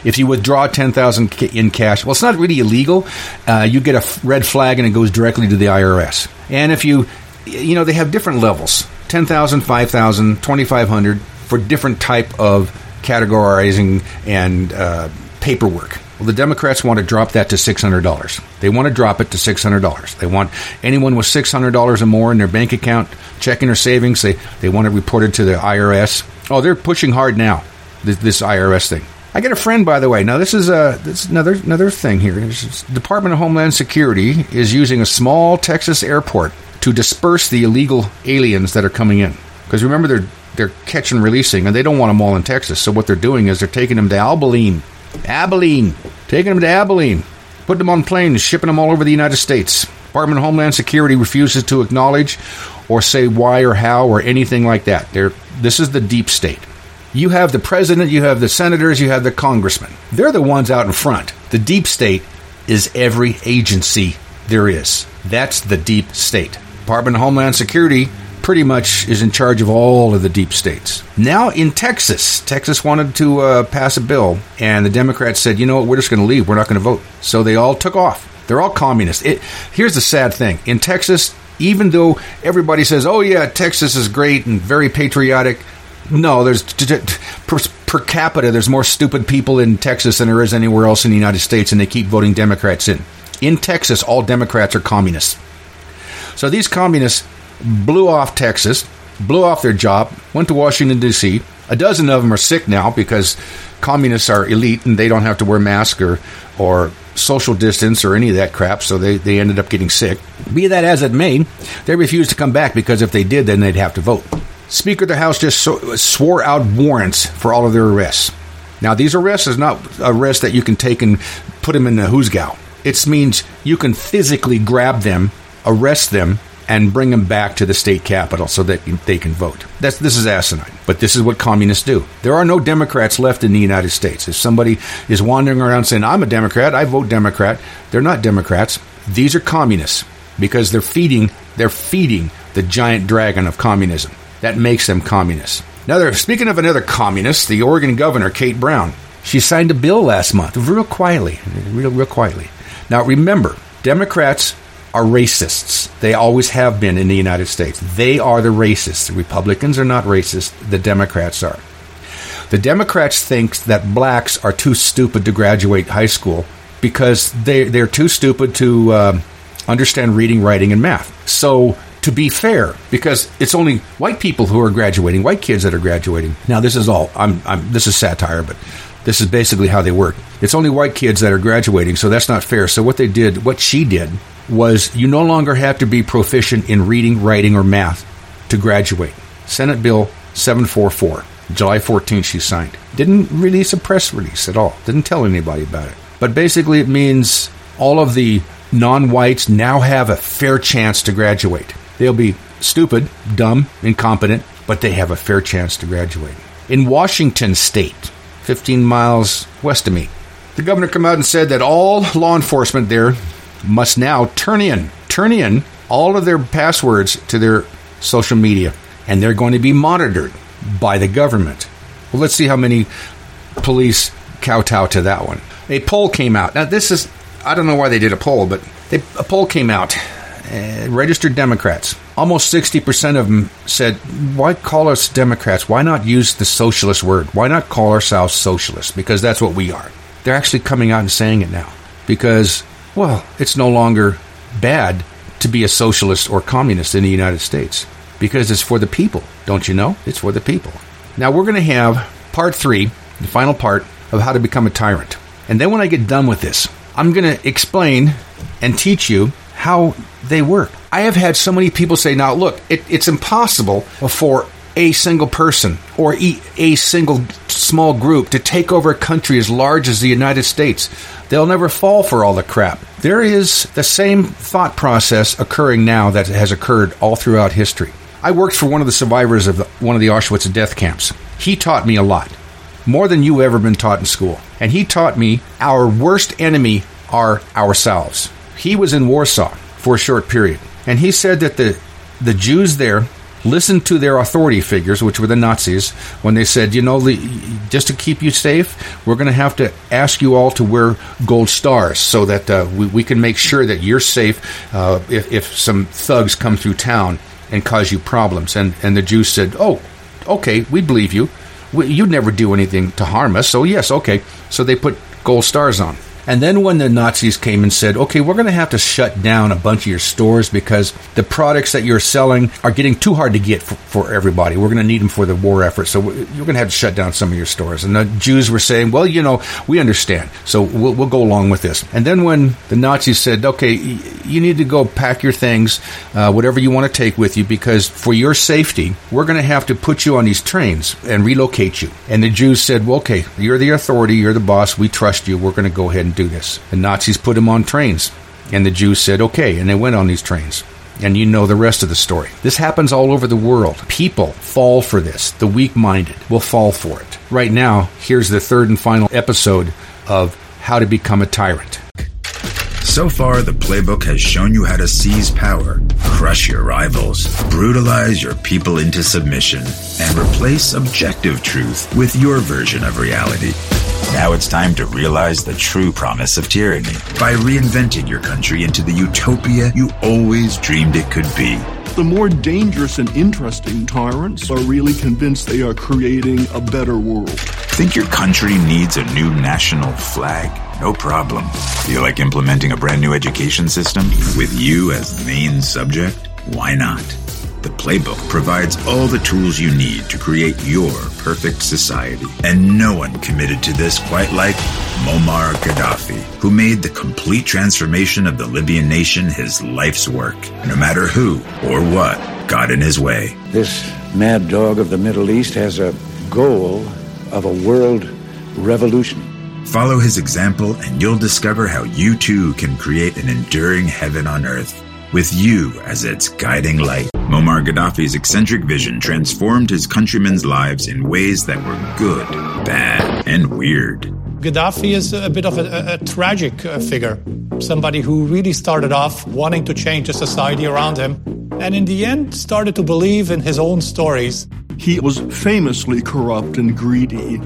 If you withdraw 10,000 in cash, well, it's not really illegal. Uh, you get a red flag and it goes directly to the IRS. And if you, you know, they have different levels 10,000, 5,000, 2,500 for different type of categorizing and uh, paperwork. Well, the Democrats want to drop that to $600. They want to drop it to $600. They want anyone with $600 or more in their bank account, checking or savings, they, they want it reported to the IRS. Oh, they're pushing hard now, this, this IRS thing. I get a friend, by the way. Now, this is, a, this is another, another thing here. Department of Homeland Security is using a small Texas airport to disperse the illegal aliens that are coming in. Because remember, they're, they're catch and releasing, and they don't want them all in Texas. So what they're doing is they're taking them to Abilene Abilene. Taking them to Abilene. Putting them on planes, shipping them all over the United States. Department of Homeland Security refuses to acknowledge or say why or how or anything like that. They're, this is the deep state. You have the president, you have the senators, you have the congressmen. They're the ones out in front. The deep state is every agency there is. That's the deep state. Department of Homeland Security pretty much is in charge of all of the deep states. Now in Texas, Texas wanted to uh, pass a bill, and the Democrats said, you know what, we're just going to leave. We're not going to vote. So they all took off. They're all communists. It, here's the sad thing in Texas, even though everybody says, oh, yeah, Texas is great and very patriotic, no, there's per, per, capita, there's more stupid people in Texas than there is anywhere else in the United States, and they keep voting Democrats in. In Texas, all Democrats are communists. So these communists blew off Texas, blew off their job, went to Washington, D.C. A dozen of them are sick now because communists are elite and they don't have to wear masks or, or social distance or any of that crap, so they, they ended up getting sick. Be that as it may, they refused to come back because if they did, then they'd have to vote. Speaker of the House just so, swore out warrants for all of their arrests. Now, these arrests is not arrests that you can take and put them in the hoosgow. It means you can physically grab them, arrest them, and bring them back to the state capital so that they can vote. That's, this is asinine, but this is what communists do. There are no Democrats left in the United States. If somebody is wandering around saying, I'm a Democrat, I vote Democrat, they're not Democrats. These are communists because they're feeding, they're feeding the giant dragon of communism. That makes them communists. Another, speaking of another communist, the Oregon governor, Kate Brown. She signed a bill last month, real quietly, real, real quietly. Now remember, Democrats are racists. They always have been in the United States. They are the racists. The Republicans are not racist. The Democrats are. The Democrats think that blacks are too stupid to graduate high school because they, they're too stupid to uh, understand reading, writing, and math. So, to be fair, because it's only white people who are graduating, white kids that are graduating. Now, this is all, I'm, I'm, this is satire, but this is basically how they work. It's only white kids that are graduating, so that's not fair. So, what they did, what she did, was you no longer have to be proficient in reading, writing, or math to graduate. Senate Bill 744. July 14th, she signed. Didn't release a press release at all. Didn't tell anybody about it. But basically, it means all of the non whites now have a fair chance to graduate. They'll be stupid, dumb, incompetent, but they have a fair chance to graduate. In Washington state, 15 miles west of me, the governor came out and said that all law enforcement there must now turn in, turn in all of their passwords to their social media, and they're going to be monitored by the government. Well, let's see how many police kowtow to that one. A poll came out. Now, this is, I don't know why they did a poll, but they, a poll came out. Uh, registered Democrats. Almost 60% of them said, Why call us Democrats? Why not use the socialist word? Why not call ourselves socialists? Because that's what we are. They're actually coming out and saying it now. Because, well, it's no longer bad to be a socialist or communist in the United States. Because it's for the people. Don't you know? It's for the people. Now, we're going to have part three, the final part of how to become a tyrant. And then when I get done with this, I'm going to explain and teach you how they work. I have had so many people say, now look, it, it's impossible for a single person or a single small group to take over a country as large as the United States. They'll never fall for all the crap. There is the same thought process occurring now that has occurred all throughout history. I worked for one of the survivors of the, one of the Auschwitz death camps. He taught me a lot, more than you ever been taught in school. And he taught me our worst enemy are ourselves. He was in Warsaw for a short period, and he said that the the Jews there listened to their authority figures, which were the Nazis, when they said, you know, just to keep you safe, we're going to have to ask you all to wear gold stars so that uh, we, we, can make sure that you're safe uh, if, if some thugs come through town and cause you problems. And, and the Jews said, oh, okay, we believe you. We, you'd never do anything to harm us, so yes, okay. So they put gold stars on. And then when the Nazis came and said, okay, we're going to have to shut down a bunch of your stores because the products that you're selling are getting too hard to get for, for everybody. We're going to need them for the war effort. So you're going to have to shut down some of your stores. And the Jews were saying, well, you know, we understand. So we'll, we'll go along with this. And then when the Nazis said, okay, you need to go pack your things, uh, whatever you want to take with you, because for your safety, we're going to have to put you on these trains and relocate you. And the Jews said, well, okay, you're the authority, you're the boss, we trust you, we're going to go ahead and do this. The Nazis put him on trains, and the Jews said, okay, and they went on these trains. And you know the rest of the story. This happens all over the world. People fall for this. The weak minded will fall for it. Right now, here's the third and final episode of How to Become a Tyrant. So far, the playbook has shown you how to seize power, crush your rivals, brutalize your people into submission, and replace objective truth with your version of reality. Now it's time to realize the true promise of tyranny by reinventing your country into the utopia you always dreamed it could be. The more dangerous and interesting tyrants are really convinced they are creating a better world. Think your country needs a new national flag? No problem. Feel like implementing a brand new education system with you as the main subject? Why not? The playbook provides all the tools you need to create your perfect society. And no one committed to this quite like Muammar Gaddafi, who made the complete transformation of the Libyan nation his life's work. No matter who or what got in his way. This mad dog of the Middle East has a goal of a world revolution. Follow his example, and you'll discover how you too can create an enduring heaven on earth with you as its guiding light. Muammar Gaddafi's eccentric vision transformed his countrymen's lives in ways that were good, bad, and weird. Gaddafi is a bit of a, a, tragic uh, figure, somebody who really started off wanting to change the society around him, and in the end started to believe in his own stories. He was famously corrupt and greedy.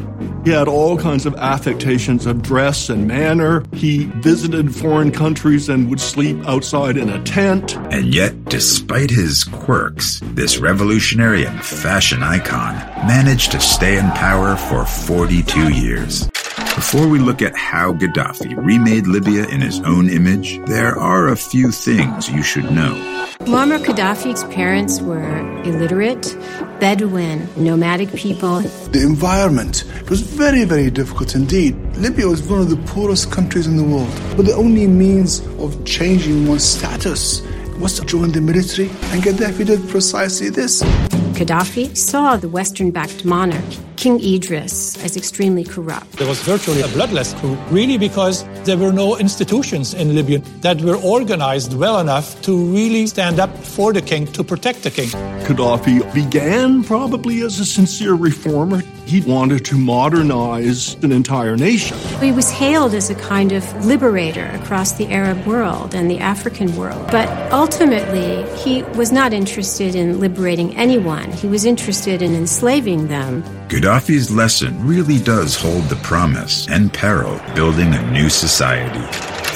He had all kinds of affectations of dress and manner. He visited foreign countries and would sleep outside in a tent. And yet, despite his quirks, this revolutionary and fashion icon managed to stay in power for 42 years. Before we look at how Gaddafi remade Libya in his own image, there are a few things you should know. Muammar Gaddafi's parents were illiterate, Bedouin, nomadic people. The environment was very, very difficult indeed. Libya was one of the poorest countries in the world, but the only means of changing one's status was to join the military, and Gaddafi did precisely this. Gaddafi saw the Western backed monarch, King Idris, as extremely corrupt. There was virtually a bloodless coup, really because there were no institutions in Libya that were organized well enough to really stand up for the king, to protect the king. Gaddafi began probably as a sincere reformer. He wanted to modernize an entire nation. He was hailed as a kind of liberator across the Arab world and the African world. But ultimately, he was not interested in liberating anyone, he was interested in enslaving them. Gaddafi's lesson really does hold the promise and peril of building a new society.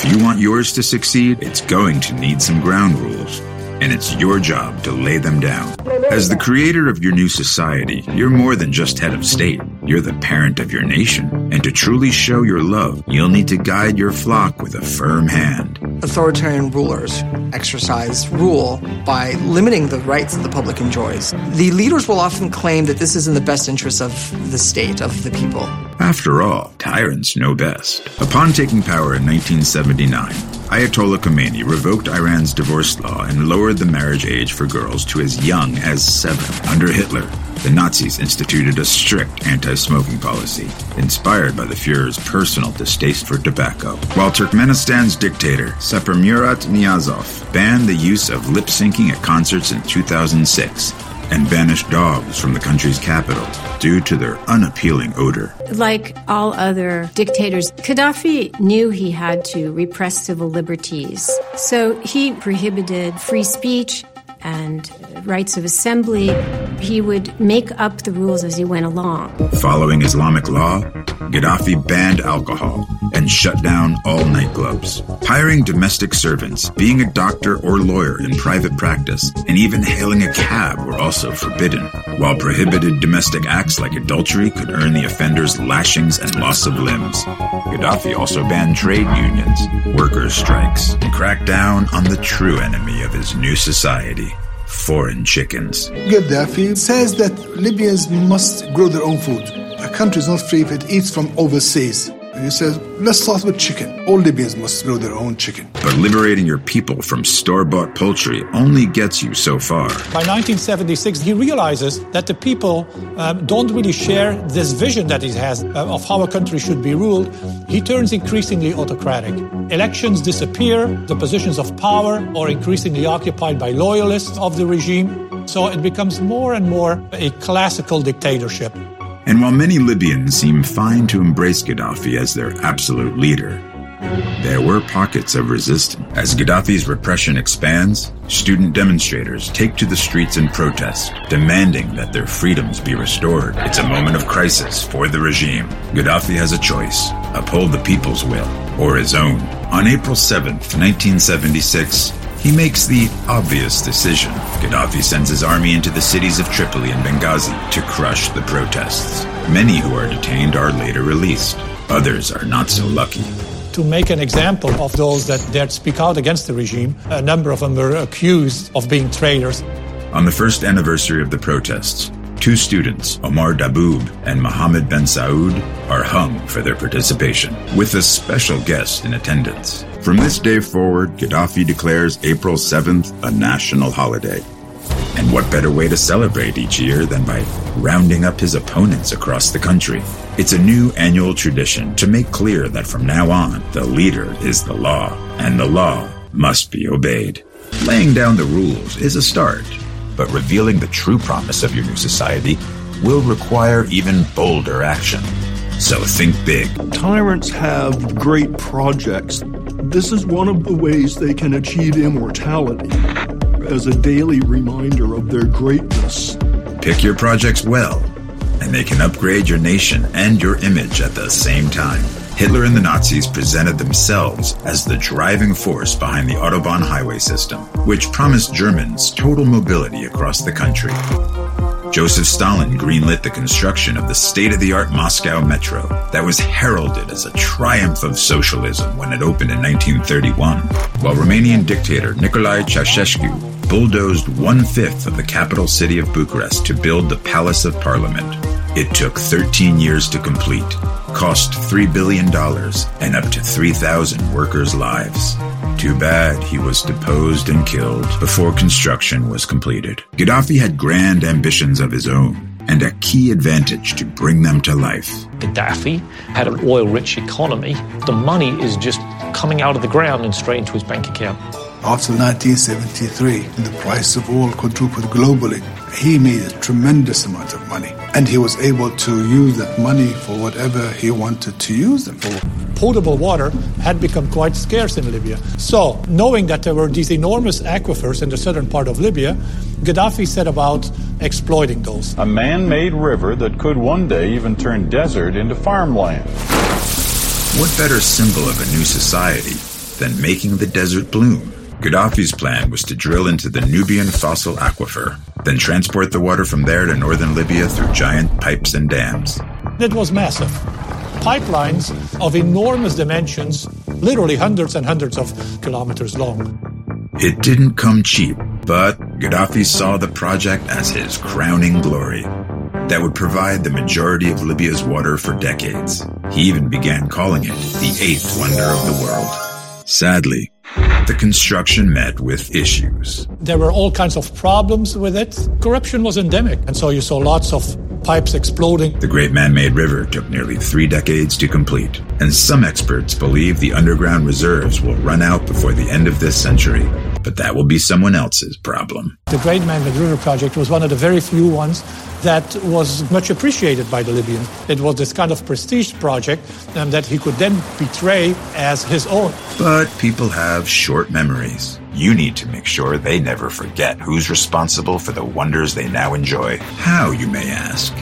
If you want yours to succeed, it's going to need some ground rules and it's your job to lay them down. As the creator of your new society, you're more than just head of state. You're the parent of your nation. And to truly show your love, you'll need to guide your flock with a firm hand. Authoritarian rulers exercise rule by limiting the rights that the public enjoys. The leaders will often claim that this is in the best interest of the state, of the people. After all, tyrants know best. Upon taking power in 1979, Ayatollah Khomeini revoked Iran's divorce law and lowered the marriage age for girls to as young as seven. Under Hitler, the Nazis instituted a strict anti smoking policy, inspired by the Fuhrer's personal distaste for tobacco. While Turkmenistan's dictator, Saparmurat Niyazov, banned the use of lip syncing at concerts in 2006 and banished dogs from the country's capital due to their unappealing odor. Like all other dictators, Gaddafi knew he had to repress civil liberties. So he prohibited free speech and rights of assembly. He would make up the rules as he went along. Following Islamic law, Gaddafi banned alcohol and shut down all nightclubs. Hiring domestic servants, being a doctor or lawyer in private practice, and even hailing a cab were also forbidden, while prohibited domestic acts like adultery could earn the offenders lashings and loss of limbs. Gaddafi also banned trade unions, workers' strikes, and cracked down on the true enemy of his new society foreign chickens. Gaddafi says that Libyans must grow their own food. A country is not free if it eats from overseas. And he says, let's start with chicken. All Libyans must grow their own chicken. But liberating your people from store bought poultry only gets you so far. By 1976, he realizes that the people um, don't really share this vision that he has uh, of how a country should be ruled. He turns increasingly autocratic. Elections disappear, the positions of power are increasingly occupied by loyalists of the regime. So it becomes more and more a classical dictatorship. And while many Libyans seem fine to embrace Gaddafi as their absolute leader, there were pockets of resistance. As Gaddafi's repression expands, student demonstrators take to the streets in protest, demanding that their freedoms be restored. It's a moment of crisis for the regime. Gaddafi has a choice uphold the people's will or his own. On April 7th, 1976, he makes the obvious decision. Gaddafi sends his army into the cities of Tripoli and Benghazi to crush the protests. Many who are detained are later released. Others are not so lucky. To make an example of those that dared speak out against the regime, a number of them were accused of being traitors. On the first anniversary of the protests, two students, Omar Daboub and Mohammed Ben Saud, are hung for their participation, with a special guest in attendance. From this day forward, Gaddafi declares April 7th a national holiday. And what better way to celebrate each year than by rounding up his opponents across the country? It's a new annual tradition to make clear that from now on, the leader is the law, and the law must be obeyed. Laying down the rules is a start, but revealing the true promise of your new society will require even bolder action. So think big. Tyrants have great projects. This is one of the ways they can achieve immortality as a daily reminder of their greatness. Pick your projects well, and they can upgrade your nation and your image at the same time. Hitler and the Nazis presented themselves as the driving force behind the Autobahn highway system, which promised Germans total mobility across the country. Joseph Stalin greenlit the construction of the state of the art Moscow Metro that was heralded as a triumph of socialism when it opened in 1931, while Romanian dictator Nicolae Ceausescu bulldozed one fifth of the capital city of Bucharest to build the Palace of Parliament. It took 13 years to complete, cost $3 billion, and up to 3,000 workers' lives. Too bad he was deposed and killed before construction was completed. Gaddafi had grand ambitions of his own and a key advantage to bring them to life. Gaddafi had an oil rich economy. The money is just coming out of the ground and straight into his bank account. After 1973, the price of oil quadrupled globally, he made a tremendous amount of money. And he was able to use that money for whatever he wanted to use them for. Potable water had become quite scarce in Libya. So, knowing that there were these enormous aquifers in the southern part of Libya, Gaddafi set about exploiting those. A man made river that could one day even turn desert into farmland. What better symbol of a new society than making the desert bloom? Gaddafi's plan was to drill into the Nubian fossil aquifer, then transport the water from there to northern Libya through giant pipes and dams. It was massive. Pipelines of enormous dimensions, literally hundreds and hundreds of kilometers long. It didn't come cheap, but Gaddafi saw the project as his crowning glory that would provide the majority of Libya's water for decades. He even began calling it the eighth wonder of the world. Sadly, the construction met with issues. There were all kinds of problems with it. Corruption was endemic, and so you saw lots of pipes exploding. The Great Man Made River took nearly three decades to complete, and some experts believe the underground reserves will run out before the end of this century. But that will be someone else's problem. The Great Man River project was one of the very few ones that was much appreciated by the Libyans. It was this kind of prestige project um, that he could then betray as his own. But people have short memories. You need to make sure they never forget who's responsible for the wonders they now enjoy. How, you may ask?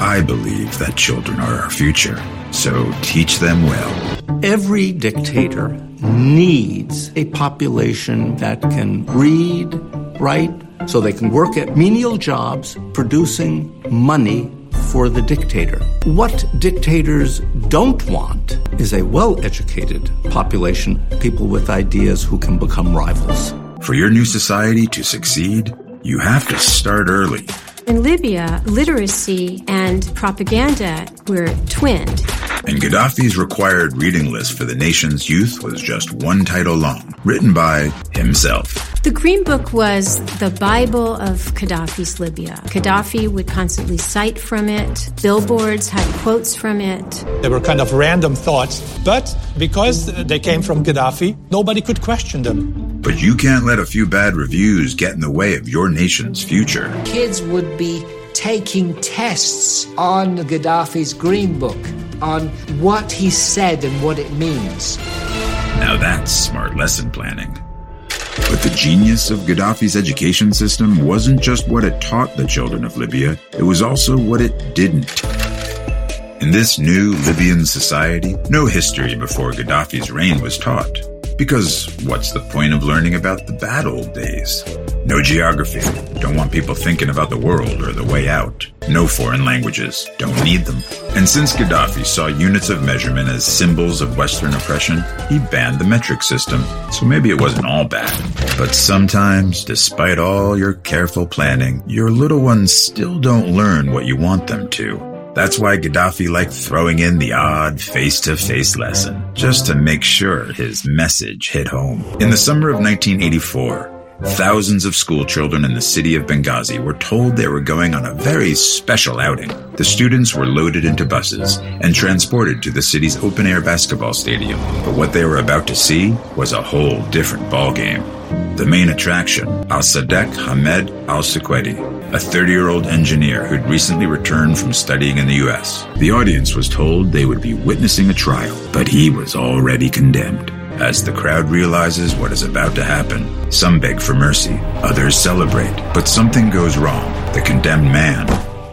I believe that children are our future, so teach them well. Every dictator needs a population that can read, write, so they can work at menial jobs producing money for the dictator. What dictators don't want is a well educated population, people with ideas who can become rivals. For your new society to succeed, you have to start early. In Libya, literacy and propaganda were twinned. And Gaddafi's required reading list for the nation's youth was just one title long, written by himself. The Green Book was the Bible of Gaddafi's Libya. Gaddafi would constantly cite from it, billboards had quotes from it. They were kind of random thoughts, but because they came from Gaddafi, nobody could question them. But you can't let a few bad reviews get in the way of your nation's future. Kids would be taking tests on Gaddafi's Green Book on what he said and what it means. Now that's smart lesson planning. But the genius of Gaddafi's education system wasn't just what it taught the children of Libya, it was also what it didn't. In this new Libyan society, no history before Gaddafi's reign was taught. Because what's the point of learning about the bad old days? No geography. Don't want people thinking about the world or the way out. No foreign languages. Don't need them. And since Gaddafi saw units of measurement as symbols of Western oppression, he banned the metric system. So maybe it wasn't all bad. But sometimes, despite all your careful planning, your little ones still don't learn what you want them to. That's why Gaddafi liked throwing in the odd face to face lesson, just to make sure his message hit home. In the summer of 1984, Thousands of school children in the city of Benghazi were told they were going on a very special outing. The students were loaded into buses and transported to the city's open air basketball stadium. But what they were about to see was a whole different ballgame. The main attraction, Al Sadek Hamed Al Shuwehdi, a 30 year old engineer who'd recently returned from studying in the US. The audience was told they would be witnessing a trial, but he was already condemned. As the crowd realizes what is about to happen, some beg for mercy, others celebrate. But something goes wrong. The condemned man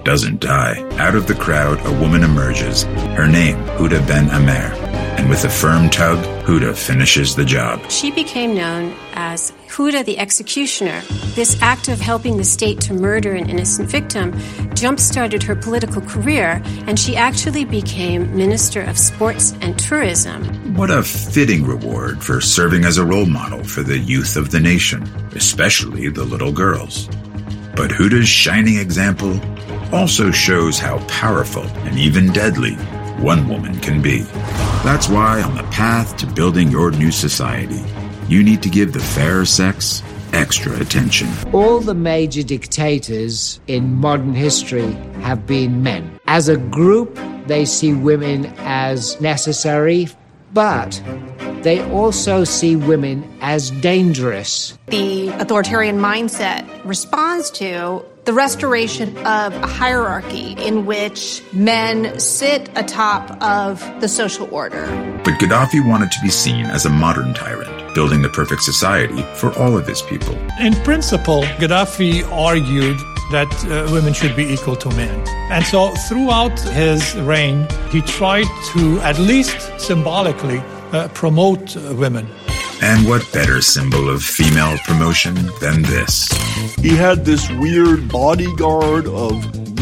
doesn't die. Out of the crowd, a woman emerges. Her name, Huda Ben Amer. And with a firm tug, Huda finishes the job. She became known as Huda the Executioner. This act of helping the state to murder an innocent victim jump started her political career, and she actually became Minister of Sports and Tourism. What a fitting reward for serving as a role model for the youth of the nation, especially the little girls. But Huda's shining example also shows how powerful and even deadly one woman can be. That's why, on the path to building your new society, you need to give the fairer sex extra attention. All the major dictators in modern history have been men. As a group, they see women as necessary, but they also see women as dangerous. The authoritarian mindset responds to the restoration of a hierarchy in which men sit atop of the social order. But Gaddafi wanted to be seen as a modern tyrant, building the perfect society for all of his people. In principle, Gaddafi argued that uh, women should be equal to men. And so throughout his reign, he tried to at least symbolically promote uh, women. And what better symbol of female promotion than this? He had this weird bodyguard of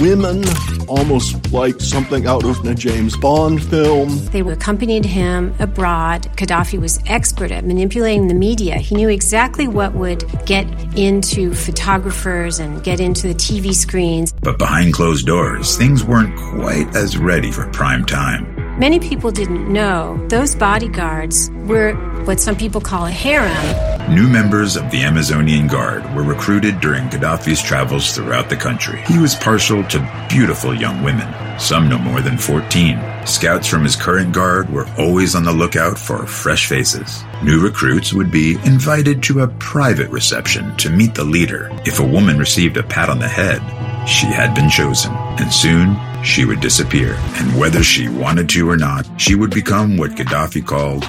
women, almost like something out of a James Bond film. They accompanied him abroad. Gaddafi was expert at manipulating the media. He knew exactly what would get into photographers and get into the TV screens. But behind closed doors, things weren't quite as ready for prime time. Many people didn't know those bodyguards were what some people call a harem. New members of the Amazonian Guard were recruited during Gaddafi's travels throughout the country. He was partial to beautiful young women, some no more than 14. Scouts from his current guard were always on the lookout for fresh faces. New recruits would be invited to a private reception to meet the leader. If a woman received a pat on the head, she had been chosen, and soon she would disappear. And whether she wanted to or not, she would become what Gaddafi called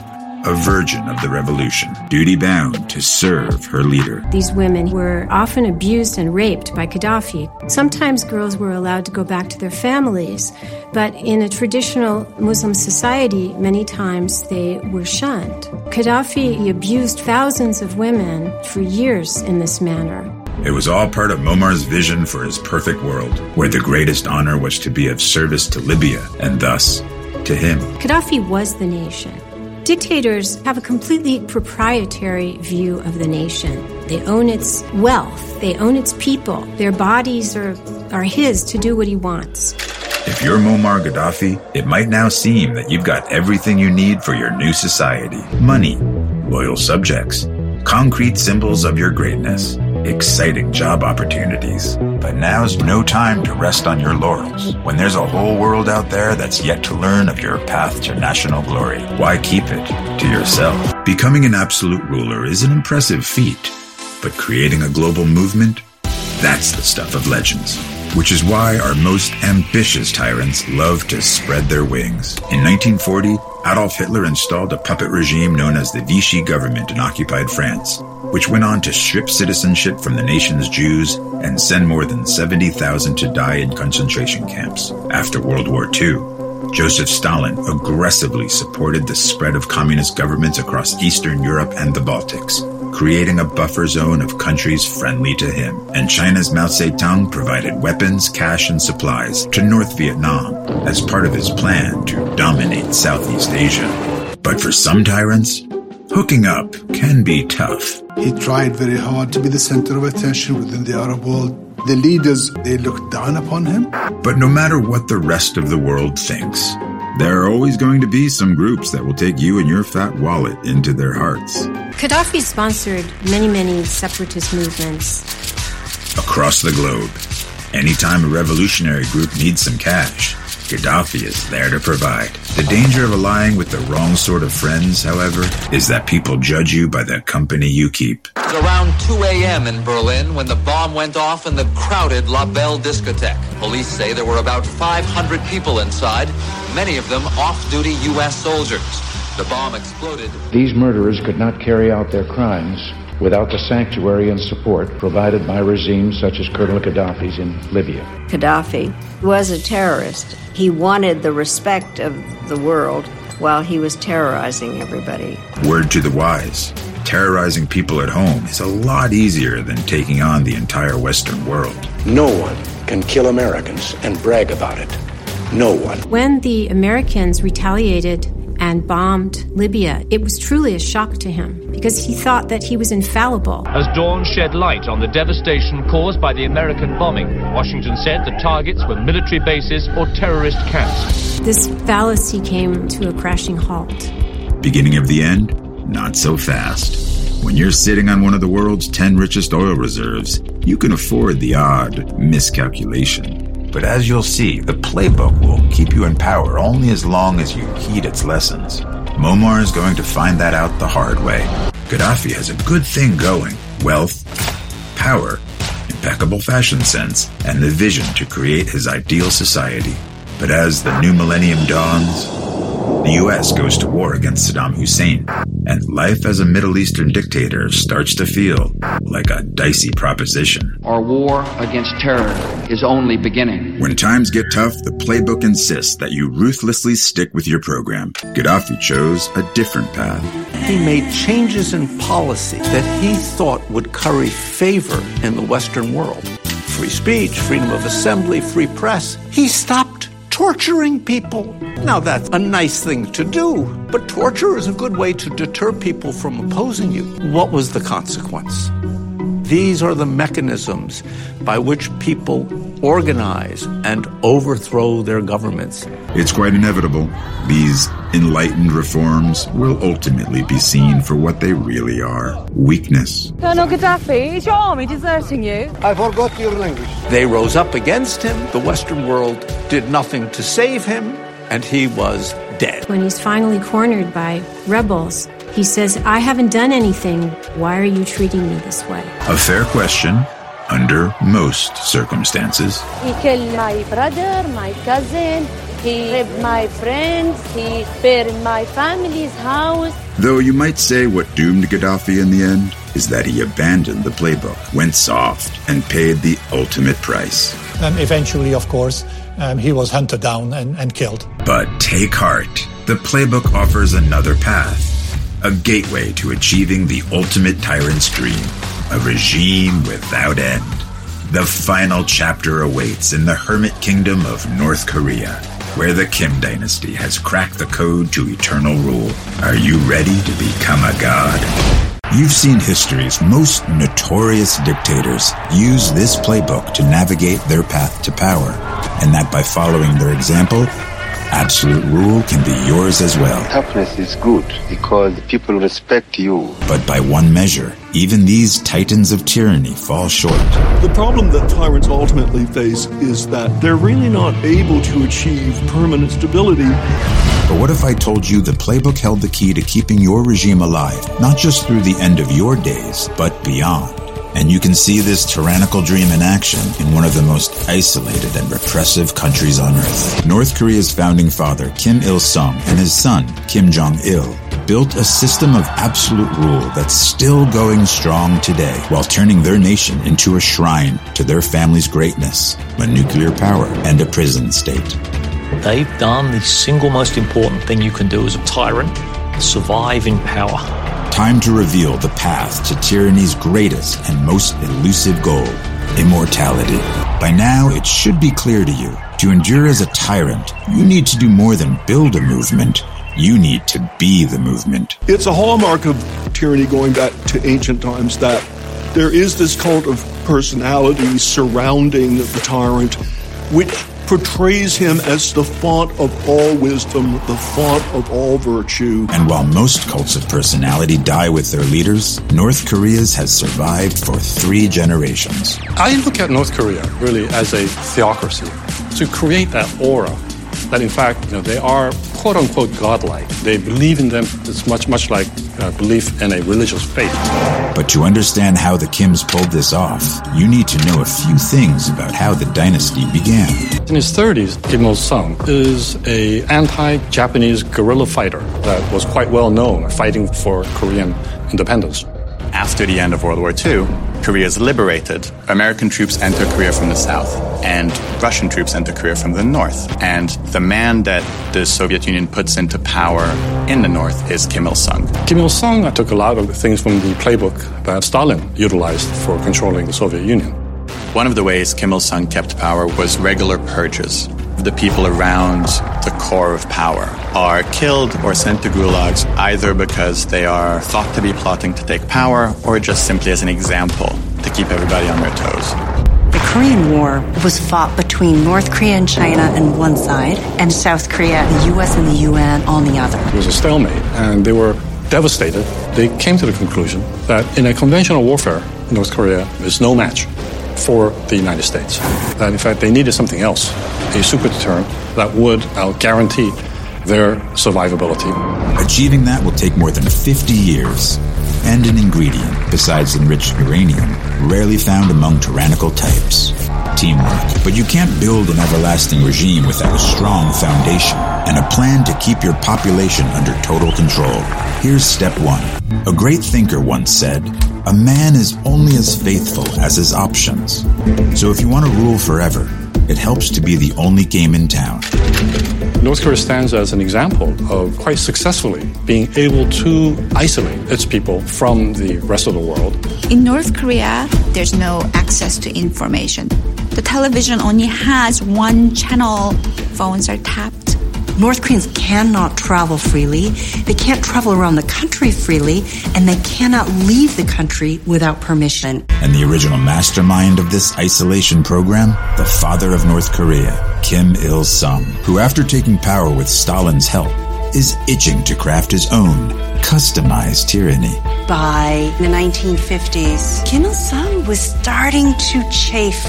a virgin of the revolution, duty bound to serve her leader. These women were often abused and raped by Gaddafi. Sometimes girls were allowed to go back to their families, but in a traditional Muslim society, many times they were shunned. Gaddafi abused thousands of women for years in this manner. It was all part of Muammar's vision for his perfect world, where the greatest honor was to be of service to Libya and thus to him. Gaddafi was the nation. Dictators have a completely proprietary view of the nation. They own its wealth, they own its people. Their bodies are, are his to do what he wants. If you're Muammar Gaddafi, it might now seem that you've got everything you need for your new society money, loyal subjects, concrete symbols of your greatness, exciting job opportunities. But now's no time to rest on your laurels. When there's a whole world out there that's yet to learn of your path to national glory, why keep it to yourself? Becoming an absolute ruler is an impressive feat, but creating a global movement, that's the stuff of legends. Which is why our most ambitious tyrants love to spread their wings. In 1940, Adolf Hitler installed a puppet regime known as the Vichy government in occupied France, which went on to strip citizenship from the nation's Jews and send more than 70,000 to die in concentration camps. After World War II, Joseph Stalin aggressively supported the spread of communist governments across Eastern Europe and the Baltics, creating a buffer zone of countries friendly to him. And China's Mao Zedong provided weapons, cash, and supplies to North Vietnam as part of his plan to dominate Southeast Asia. But for some tyrants, hooking up can be tough. He tried very hard to be the center of attention within the Arab world. The leaders, they looked down upon him. But no matter what the rest of the world thinks, there are always going to be some groups that will take you and your fat wallet into their hearts. Gaddafi sponsored many, many separatist movements. Across the globe, anytime a revolutionary group needs some cash, Gaddafi is there to provide. The danger of allying with the wrong sort of friends, however, is that people judge you by the company you keep. It was around 2 a.m. in Berlin when the bomb went off in the crowded La Belle discotheque. Police say there were about 500 people inside, many of them off-duty U.S. soldiers. The bomb exploded. These murderers could not carry out their crimes without the sanctuary and support provided by regimes such as Colonel Gaddafi's in Libya. Gaddafi was a terrorist. He wanted the respect of the world while he was terrorizing everybody. Word to the wise terrorizing people at home is a lot easier than taking on the entire Western world. No one can kill Americans and brag about it. No one. When the Americans retaliated and bombed Libya, it was truly a shock to him because he thought that he was infallible. As dawn shed light on the devastation caused by the American bombing, Washington said the targets were military bases or terrorist camps. This fallacy came to a crashing halt. Beginning of the end? Not so fast. When you're sitting on one of the world's 10 richest oil reserves, you can afford the odd miscalculation. But as you'll see, the playbook will keep you in power only as long as you heed its lessons. Muammar is going to find that out the hard way. Gaddafi has a good thing going wealth, power, impeccable fashion sense, and the vision to create his ideal society. But as the new millennium dawns, the U.S. goes to war against Saddam Hussein, and life as a Middle Eastern dictator starts to feel like a dicey proposition. Our war against terror is only beginning. When times get tough, the playbook insists that you ruthlessly stick with your program. Gaddafi chose a different path. He made changes in policy that he thought would curry favor in the Western world. Free speech, freedom of assembly, free press. He stopped torturing people. Now, that's a nice thing to do, but torture is a good way to deter people from opposing you. What was the consequence? These are the mechanisms by which people organize and overthrow their governments. It's quite inevitable. These enlightened reforms will ultimately be seen for what they really are weakness. Colonel Gaddafi, is your army deserting you? I forgot your language. They rose up against him. The Western world did nothing to save him, and he was dead. When he's finally cornered by rebels, he says, I haven't done anything. Why are you treating me this way? A fair question under most circumstances. He killed my brother, my cousin. He raped my friends. He burned my family's house. Though you might say what doomed Gaddafi in the end is that he abandoned the playbook, went soft, and paid the ultimate price. Um, eventually, of course, um, he was hunted down and, and killed. But take heart. The playbook offers another path, a gateway to achieving the ultimate tyrant's dream, a regime without end. The final chapter awaits in the hermit kingdom of North Korea, where the Kim dynasty has cracked the code to eternal rule. Are you ready to become a god? You've seen history's most notorious dictators use this playbook to navigate their path to power, and that by following their example, absolute rule can be yours as well. Toughness is good because people respect you. But by one measure, even these titans of tyranny fall short. The problem that tyrants ultimately face is that they're really not able to achieve permanent stability. But what if I told you the playbook held the key to keeping your regime alive, not just through the end of your days, but beyond? And you can see this tyrannical dream in action in one of the most isolated and repressive countries on earth. North Korea's founding father, Kim Il sung, and his son, Kim Jong il, built a system of absolute rule that's still going strong today while turning their nation into a shrine to their family's greatness, a nuclear power, and a prison state. They've done the single most important thing you can do as a tyrant survive in power. Time to reveal the path to tyranny's greatest and most elusive goal immortality. By now, it should be clear to you to endure as a tyrant, you need to do more than build a movement. You need to be the movement. It's a hallmark of tyranny going back to ancient times that there is this cult of personality surrounding the tyrant, which portrays him as the font of all wisdom, the font of all virtue. And while most cults of personality die with their leaders, North Korea's has survived for three generations. I look at North Korea really as a theocracy to create that aura that in fact you know they are quote unquote godlike. They believe in them. It's much much like uh, belief in a religious faith. But to understand how the Kims pulled this off, you need to know a few things about how the dynasty began. In his 30s, Kim Il Sung is a anti-Japanese guerrilla fighter that was quite well known fighting for Korean independence. After the end of World War II, Korea is liberated. American troops enter Korea from the south, and Russian troops enter Korea from the north. And the man that the Soviet Union puts into power in the north is Kim Il sung. Kim Il sung took a lot of the things from the playbook that Stalin utilized for controlling the Soviet Union. One of the ways Kim Il sung kept power was regular purges. The people around the core of power are killed or sent to gulags either because they are thought to be plotting to take power or just simply as an example to keep everybody on their toes. The Korean War was fought between North Korea and China on one side and South Korea, the US, and the UN on the other. It was a stalemate, and they were devastated. They came to the conclusion that in a conventional warfare, North Korea is no match for the United States. That in fact they needed something else, a super deterrent that would guarantee their survivability. Achieving that will take more than 50 years. And an ingredient, besides enriched uranium, rarely found among tyrannical types. Teamwork. But you can't build an everlasting regime without a strong foundation and a plan to keep your population under total control. Here's step one. A great thinker once said, a man is only as faithful as his options. So if you want to rule forever, it helps to be the only game in town. North Korea stands as an example of quite successfully being able to isolate its people from the rest of the world. In North Korea, there's no access to information. The television only has one channel, phones are tapped North Koreans cannot travel freely, they can't travel around the country freely, and they cannot leave the country without permission. And the original mastermind of this isolation program, the father of North Korea, Kim Il sung, who after taking power with Stalin's help, is itching to craft his own customized tyranny. By the 1950s, Kim Il sung was starting to chafe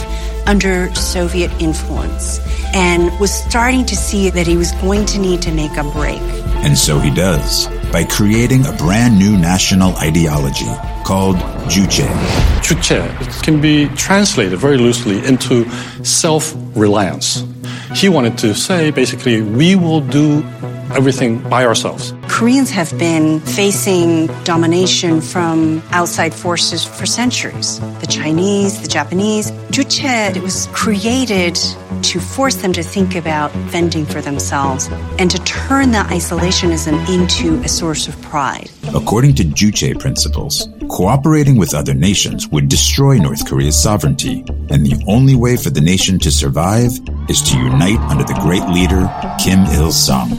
under Soviet influence and was starting to see that he was going to need to make a break. And so he does by creating a brand new national ideology called Juche. Juche can be translated very loosely into self reliance. He wanted to say basically, we will do everything by ourselves. Koreans have been facing domination from outside forces for centuries. The Chinese, the Japanese. Juche it was created to force them to think about fending for themselves and to turn that isolationism into a source of pride. According to Juche principles, cooperating with other nations would destroy North Korea's sovereignty, and the only way for the nation to survive is to unite under the great leader Kim Il sung.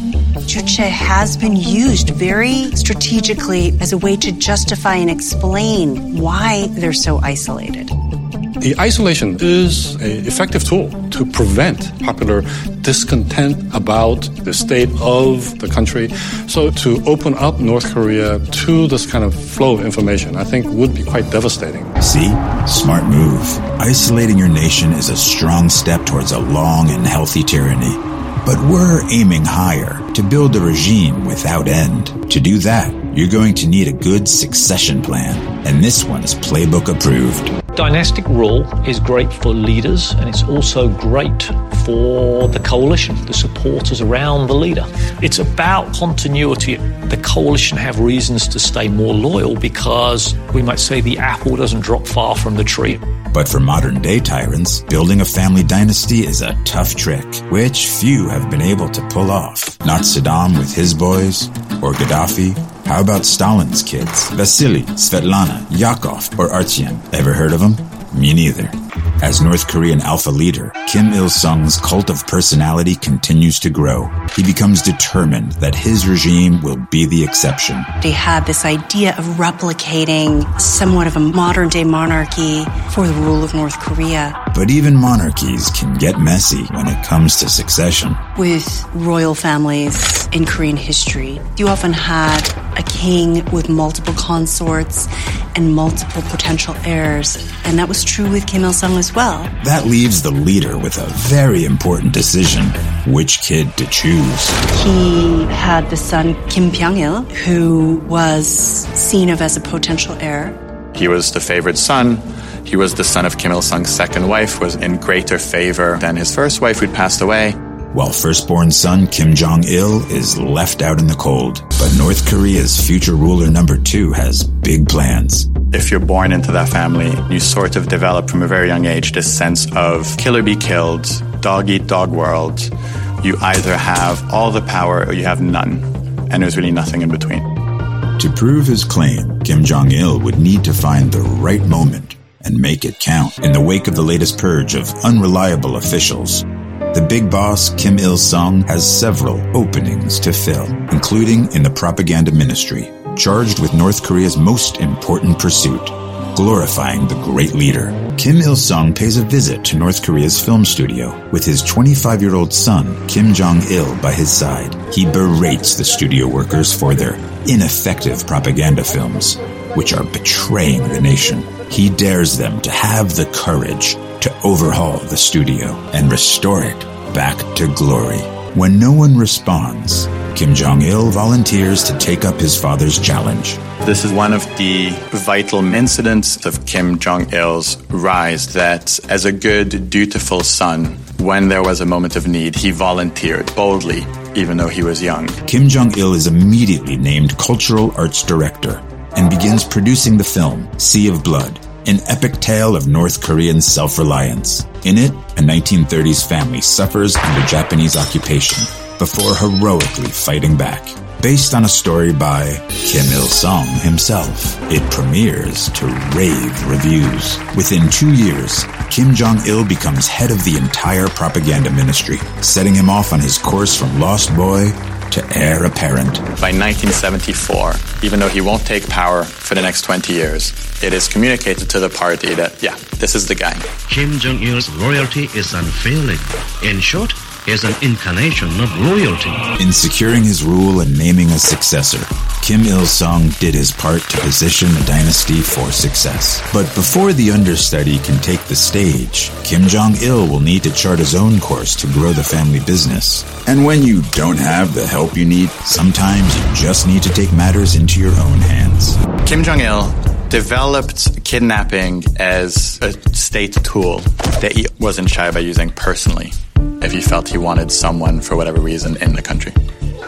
Juche has been used very strategically as a way to justify and explain why they're so isolated. The isolation is an effective tool to prevent popular discontent about the state of the country. So to open up North Korea to this kind of flow of information, I think would be quite devastating. See? Smart move. Isolating your nation is a strong step towards a long and healthy tyranny. But we're aiming higher to build a regime without end. To do that, you're going to need a good succession plan, and this one is playbook approved. Dynastic rule is great for leaders, and it's also great for the coalition, the supporters around the leader. It's about continuity. The coalition have reasons to stay more loyal because we might say the apple doesn't drop far from the tree. But for modern day tyrants, building a family dynasty is a tough trick, which few have been able to pull off. Not Saddam with his boys, or Gaddafi. How about Stalin's kids? Vasily, Svetlana, Yakov, or Artyom? Ever heard of them? Me neither. As North Korean alpha leader, Kim Il sung's cult of personality continues to grow. He becomes determined that his regime will be the exception. They had this idea of replicating somewhat of a modern day monarchy for the rule of North Korea. But even monarchies can get messy when it comes to succession. With royal families in Korean history, you often had a king with multiple consorts and multiple potential heirs. And that was true with Kim Il sung as well. That leaves the leader with a very important decision which kid to choose. He had the son Kim Pyong il, who was seen of as a potential heir. He was the favorite son. He was the son of Kim Il sung's second wife, was in greater favor than his first wife who'd passed away. While firstborn son Kim Jong il is left out in the cold. But North Korea's future ruler number two has big plans. If you're born into that family, you sort of develop from a very young age this sense of kill or be killed, dog eat dog world. You either have all the power or you have none. And there's really nothing in between. To prove his claim, Kim Jong il would need to find the right moment and make it count. In the wake of the latest purge of unreliable officials, the big boss, Kim Il sung, has several openings to fill, including in the propaganda ministry, charged with North Korea's most important pursuit glorifying the great leader. Kim Il sung pays a visit to North Korea's film studio with his 25 year old son, Kim Jong il, by his side. He berates the studio workers for their ineffective propaganda films, which are betraying the nation. He dares them to have the courage to overhaul the studio and restore it back to glory. When no one responds, Kim Jong il volunteers to take up his father's challenge. This is one of the vital incidents of Kim Jong il's rise that, as a good, dutiful son, when there was a moment of need, he volunteered boldly, even though he was young. Kim Jong il is immediately named Cultural Arts Director and begins producing the film Sea of Blood, an epic tale of North Korean self reliance. In it, a 1930s family suffers under Japanese occupation before heroically fighting back. Based on a story by Kim Il sung himself, it premieres to rave reviews. Within two years, Kim Jong il becomes head of the entire propaganda ministry, setting him off on his course from lost boy to heir apparent. By 1974, even though he won't take power for the next 20 years, it is communicated to the party that, yeah, this is the guy. Kim Jong il's loyalty is unfailing. In short, is an incarnation of loyalty. In securing his rule and naming a successor, Kim Il sung did his part to position the dynasty for success. But before the understudy can take the stage, Kim Jong il will need to chart his own course to grow the family business. And when you don't have the help you need, sometimes you just need to take matters into your own hands. Kim Jong il developed kidnapping as a state tool that he wasn't shy about using personally if he felt he wanted someone for whatever reason in the country.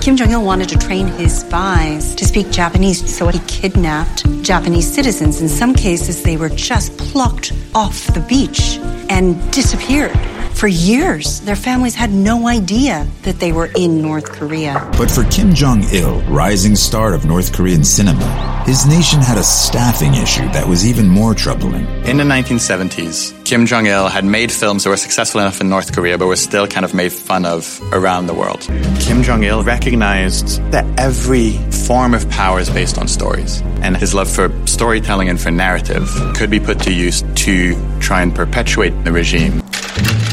Kim Jong il wanted to train his spies to speak Japanese, so he kidnapped Japanese citizens. In some cases, they were just plucked off the beach and disappeared. For years, their families had no idea that they were in North Korea. But for Kim Jong il, rising star of North Korean cinema, his nation had a staffing issue that was even more troubling. In the 1970s, Kim Jong il had made films that were successful enough in North Korea, but were still kind of made fun of around the world. Kim Jong il recognized that every form of power is based on stories, and his love for storytelling and for narrative could be put to use to try and perpetuate the regime.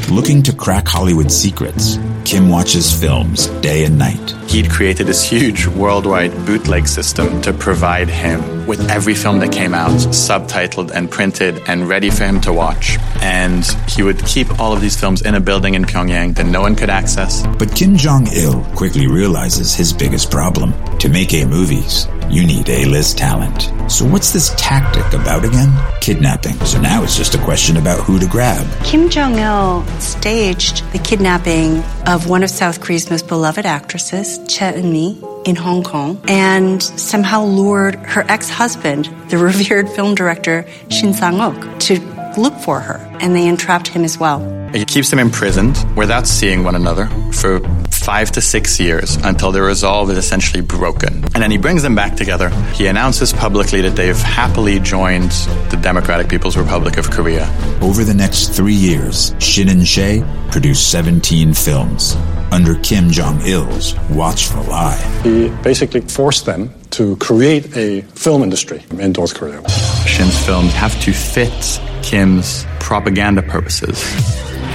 Looking to crack Hollywood secrets, Kim watches films day and night. He'd created this huge worldwide bootleg system to provide him with every film that came out, subtitled and printed and ready for him to watch. And he would keep all of these films in a building in Pyongyang that no one could access. But Kim Jong il quickly realizes his biggest problem. To make A movies, you need A-list talent. So what's this tactic about again? Kidnapping. So now it's just a question about who to grab. Kim Jong il staged the kidnapping of one of South Korea's most beloved actresses, Choi Eun-hee, in Hong Kong, and somehow lured her ex-husband, the revered film director Shin Sang-ok, to look for her, and they entrapped him as well. It keeps them imprisoned without seeing one another for five to six years until their resolve is essentially broken. And then he brings them back together. He announces publicly that they've happily joined the Democratic People's Republic of Korea. Over the next three years, Shin and Choi produced 17 films under Kim Jong il's watchful eye. He basically forced them to create a film industry in North Korea. Shin's films have to fit Kim's propaganda purposes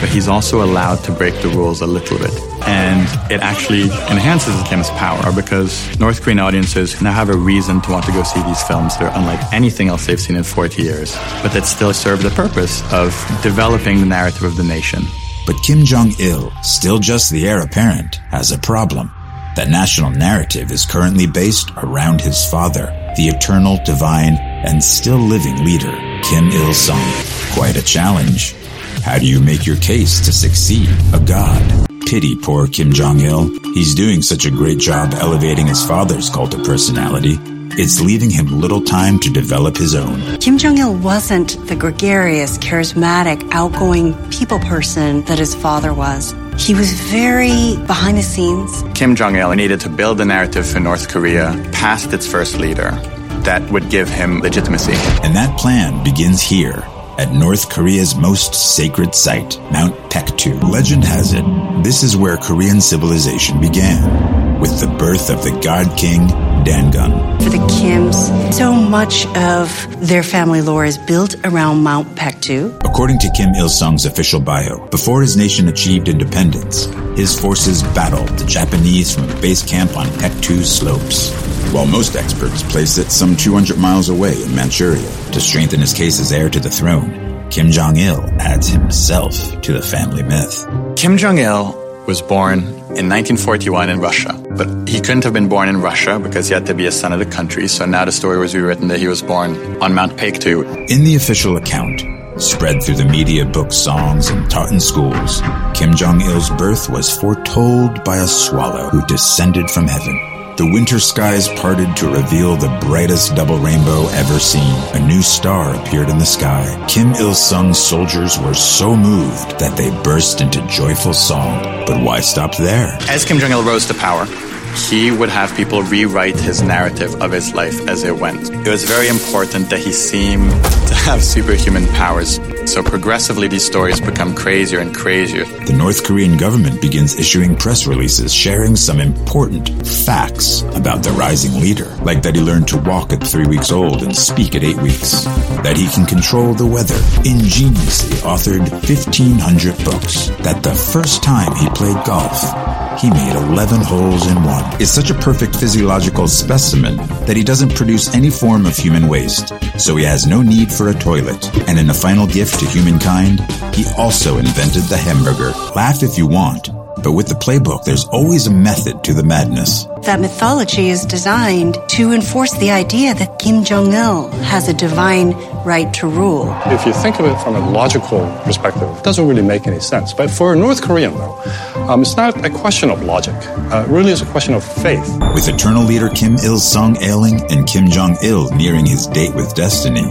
but he's also allowed to break the rules a little bit. And it actually enhances Kim's power because North Korean audiences now have a reason to want to go see these films. They're unlike anything else they've seen in 40 years, but that still serve the purpose of developing the narrative of the nation. But Kim Jong il, still just the heir apparent, has a problem. That national narrative is currently based around his father, the eternal, divine, and still living leader, Kim Il sung. Quite a challenge. How do you make your case to succeed? A god. Pity poor Kim Jong il. He's doing such a great job elevating his father's cult of personality. it's leaving him little time to develop his own. Kim Jong il wasn't the gregarious, charismatic, outgoing people person that his father was. He was very behind the scenes. Kim Jong il needed to build a narrative for North Korea past its first leader that would give him legitimacy. And that plan begins here at North Korea's most sacred site, Mount Paektu. Legend has it, this is where Korean civilization began, with the birth of the God King Dangun. For the Kims, so much of their family lore is built around Mount Paektu. According to Kim Il sung's official bio, before his nation achieved independence, his forces battled the Japanese from a base camp on Paektu's slopes. While most experts place it some 200 miles away in Manchuria to strengthen his case as heir to the throne, Kim Jong il adds himself to the family myth. Kim Jong il was born in 1941 in Russia, but he couldn't have been born in Russia because he had to be a son of the country. So now the story was rewritten that he was born on Mount Paektu. In the official account, spread through the media, books, songs, and taught in schools, Kim Jong il's birth was foretold by a swallow who descended from heaven. The winter skies parted to reveal the brightest double rainbow ever seen. A new star appeared in the sky. Kim Il sung's soldiers were so moved that they burst into joyful song. But why stop there? As Kim Jong il rose to power, he would have people rewrite his narrative of his life as it went. It was very important that he seemed to have superhuman powers. So progressively, these stories become crazier and crazier. The North Korean government begins issuing press releases sharing some important facts about the rising leader, like that he learned to walk at three weeks old and speak at eight weeks, that he can control the weather, ingeniously authored 1,500 books, that the first time he played golf, he made 11 holes in one. Is such a perfect physiological specimen that he doesn't produce any form of human waste, so he has no need for a toilet. And in a final gift to humankind, he also invented the hamburger. Laugh if you want, but with the playbook, there's always a method to the madness. That mythology is designed to enforce the idea that Kim Jong il has a divine right to rule. If you think of it from a logical perspective, it doesn't really make any sense. But for a North Korean, though, um, it's not a question of logic. Uh, it really is a question of faith. With eternal leader Kim Il sung ailing and Kim Jong il nearing his date with destiny,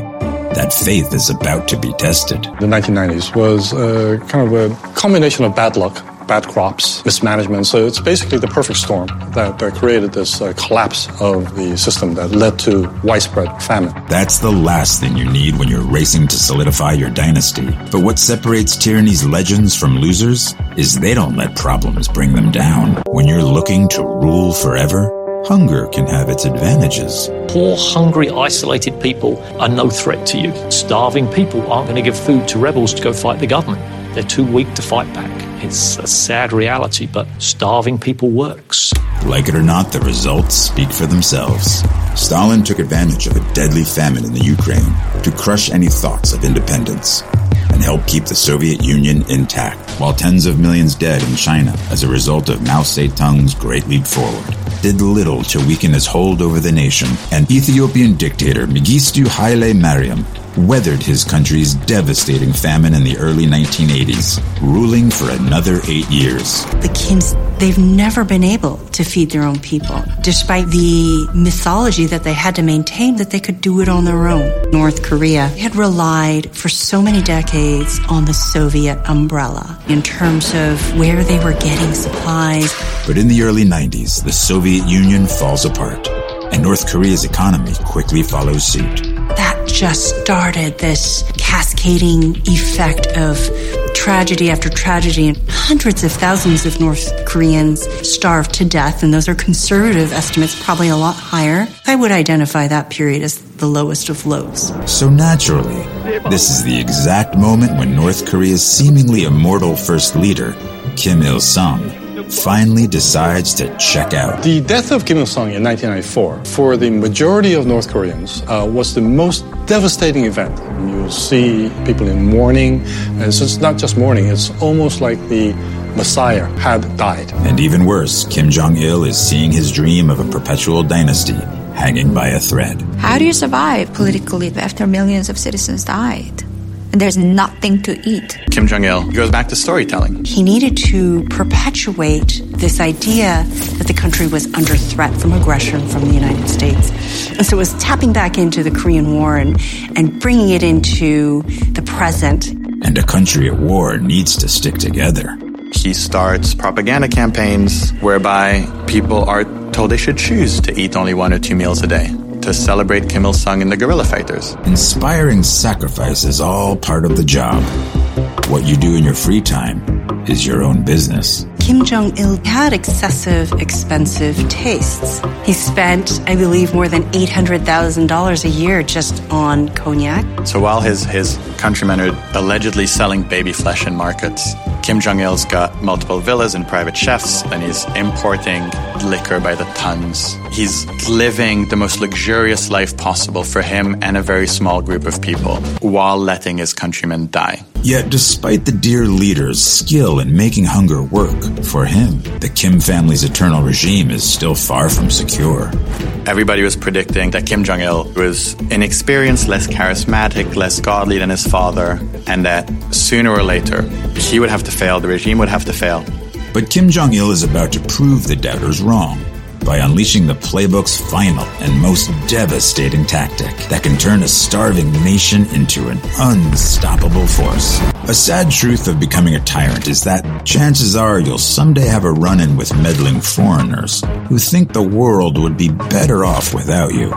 that faith is about to be tested. The 1990s was uh, kind of a combination of bad luck, bad crops, mismanagement. So it's basically the perfect storm that uh, created this uh, collapse of the system that led to widespread famine. That's the last thing you need when you're racing to solidify your dynasty. But what separates tyranny's legends from losers is they don't let problems bring them down. When you're looking to rule forever, hunger can have its advantages. Poor, hungry, isolated people are no threat to you. Starving people aren't going to give food to rebels to go fight the government. They're too weak to fight back. It's a sad reality, but starving people works. Like it or not, the results speak for themselves. Stalin took advantage of a deadly famine in the Ukraine to crush any thoughts of independence and help keep the Soviet Union intact, while tens of millions dead in China as a result of Mao Zedong's great leap forward did little to weaken his hold over the nation, and Ethiopian dictator Mengistu Haile Mariam weathered his country's devastating famine in the early 1980s, ruling for another eight years. The Kims, they've never been able to feed their own people, despite the mythology that they had to maintain that they could do it on their own. North Korea had relied for so many decades on the Soviet umbrella in terms of where they were getting supplies. But in the early 90s, the Soviet Union falls apart, and North Korea's economy quickly follows suit just started this cascading effect of tragedy after tragedy, and hundreds of thousands of North Koreans starved to death, and those are conservative estimates, probably a lot higher. I would identify that period as the lowest of lows. So naturally, this is the exact moment when North Korea's seemingly immortal first leader, Kim Il sung, finally decides to check out. The death of Kim Il sung in 1994, for the majority of North Koreans, uh, was the most devastating event. You see people in mourning, and so it's not just mourning, it's almost like the Messiah had died. And even worse, Kim Jong il is seeing his dream of a perpetual dynasty hanging by a thread. How do you survive politically after millions of citizens died? And there's nothing to eat. Kim Jong il goes back to storytelling. He needed to perpetuate this idea that the country was under threat from aggression from the United States. And so it was tapping back into the Korean War and, and bringing it into the present. And a country at war needs to stick together. He starts propaganda campaigns whereby people are told they should choose to eat only one or two meals a day to celebrate Kim Il sung and the guerrilla fighters. Inspiring sacrifice is all part of the job. What you do in your free time is your own business. Kim Jong il had excessive, expensive tastes. He spent, I believe, more than $800,000 a year just on cognac. So while his, his countrymen are allegedly selling baby flesh in markets, Kim Jong il's got multiple villas and private chefs, and he's importing liquor by the tons. He's living the most luxurious life possible for him and a very small group of people while letting his countrymen die. Yet, despite the dear leader's skill in making hunger work, for him, the Kim family's eternal regime is still far from secure. Everybody was predicting that Kim Jong il was inexperienced, less charismatic, less godly than his father, and that sooner or later he would have to fail, the regime would have to fail. But Kim Jong il is about to prove the doubters wrong by unleashing the playbook's final and most devastating tactic that can turn a starving nation into an unstoppable force. A sad truth of becoming a tyrant is that chances are you'll someday have a run in with meddling foreigners who think the world would be better off without you.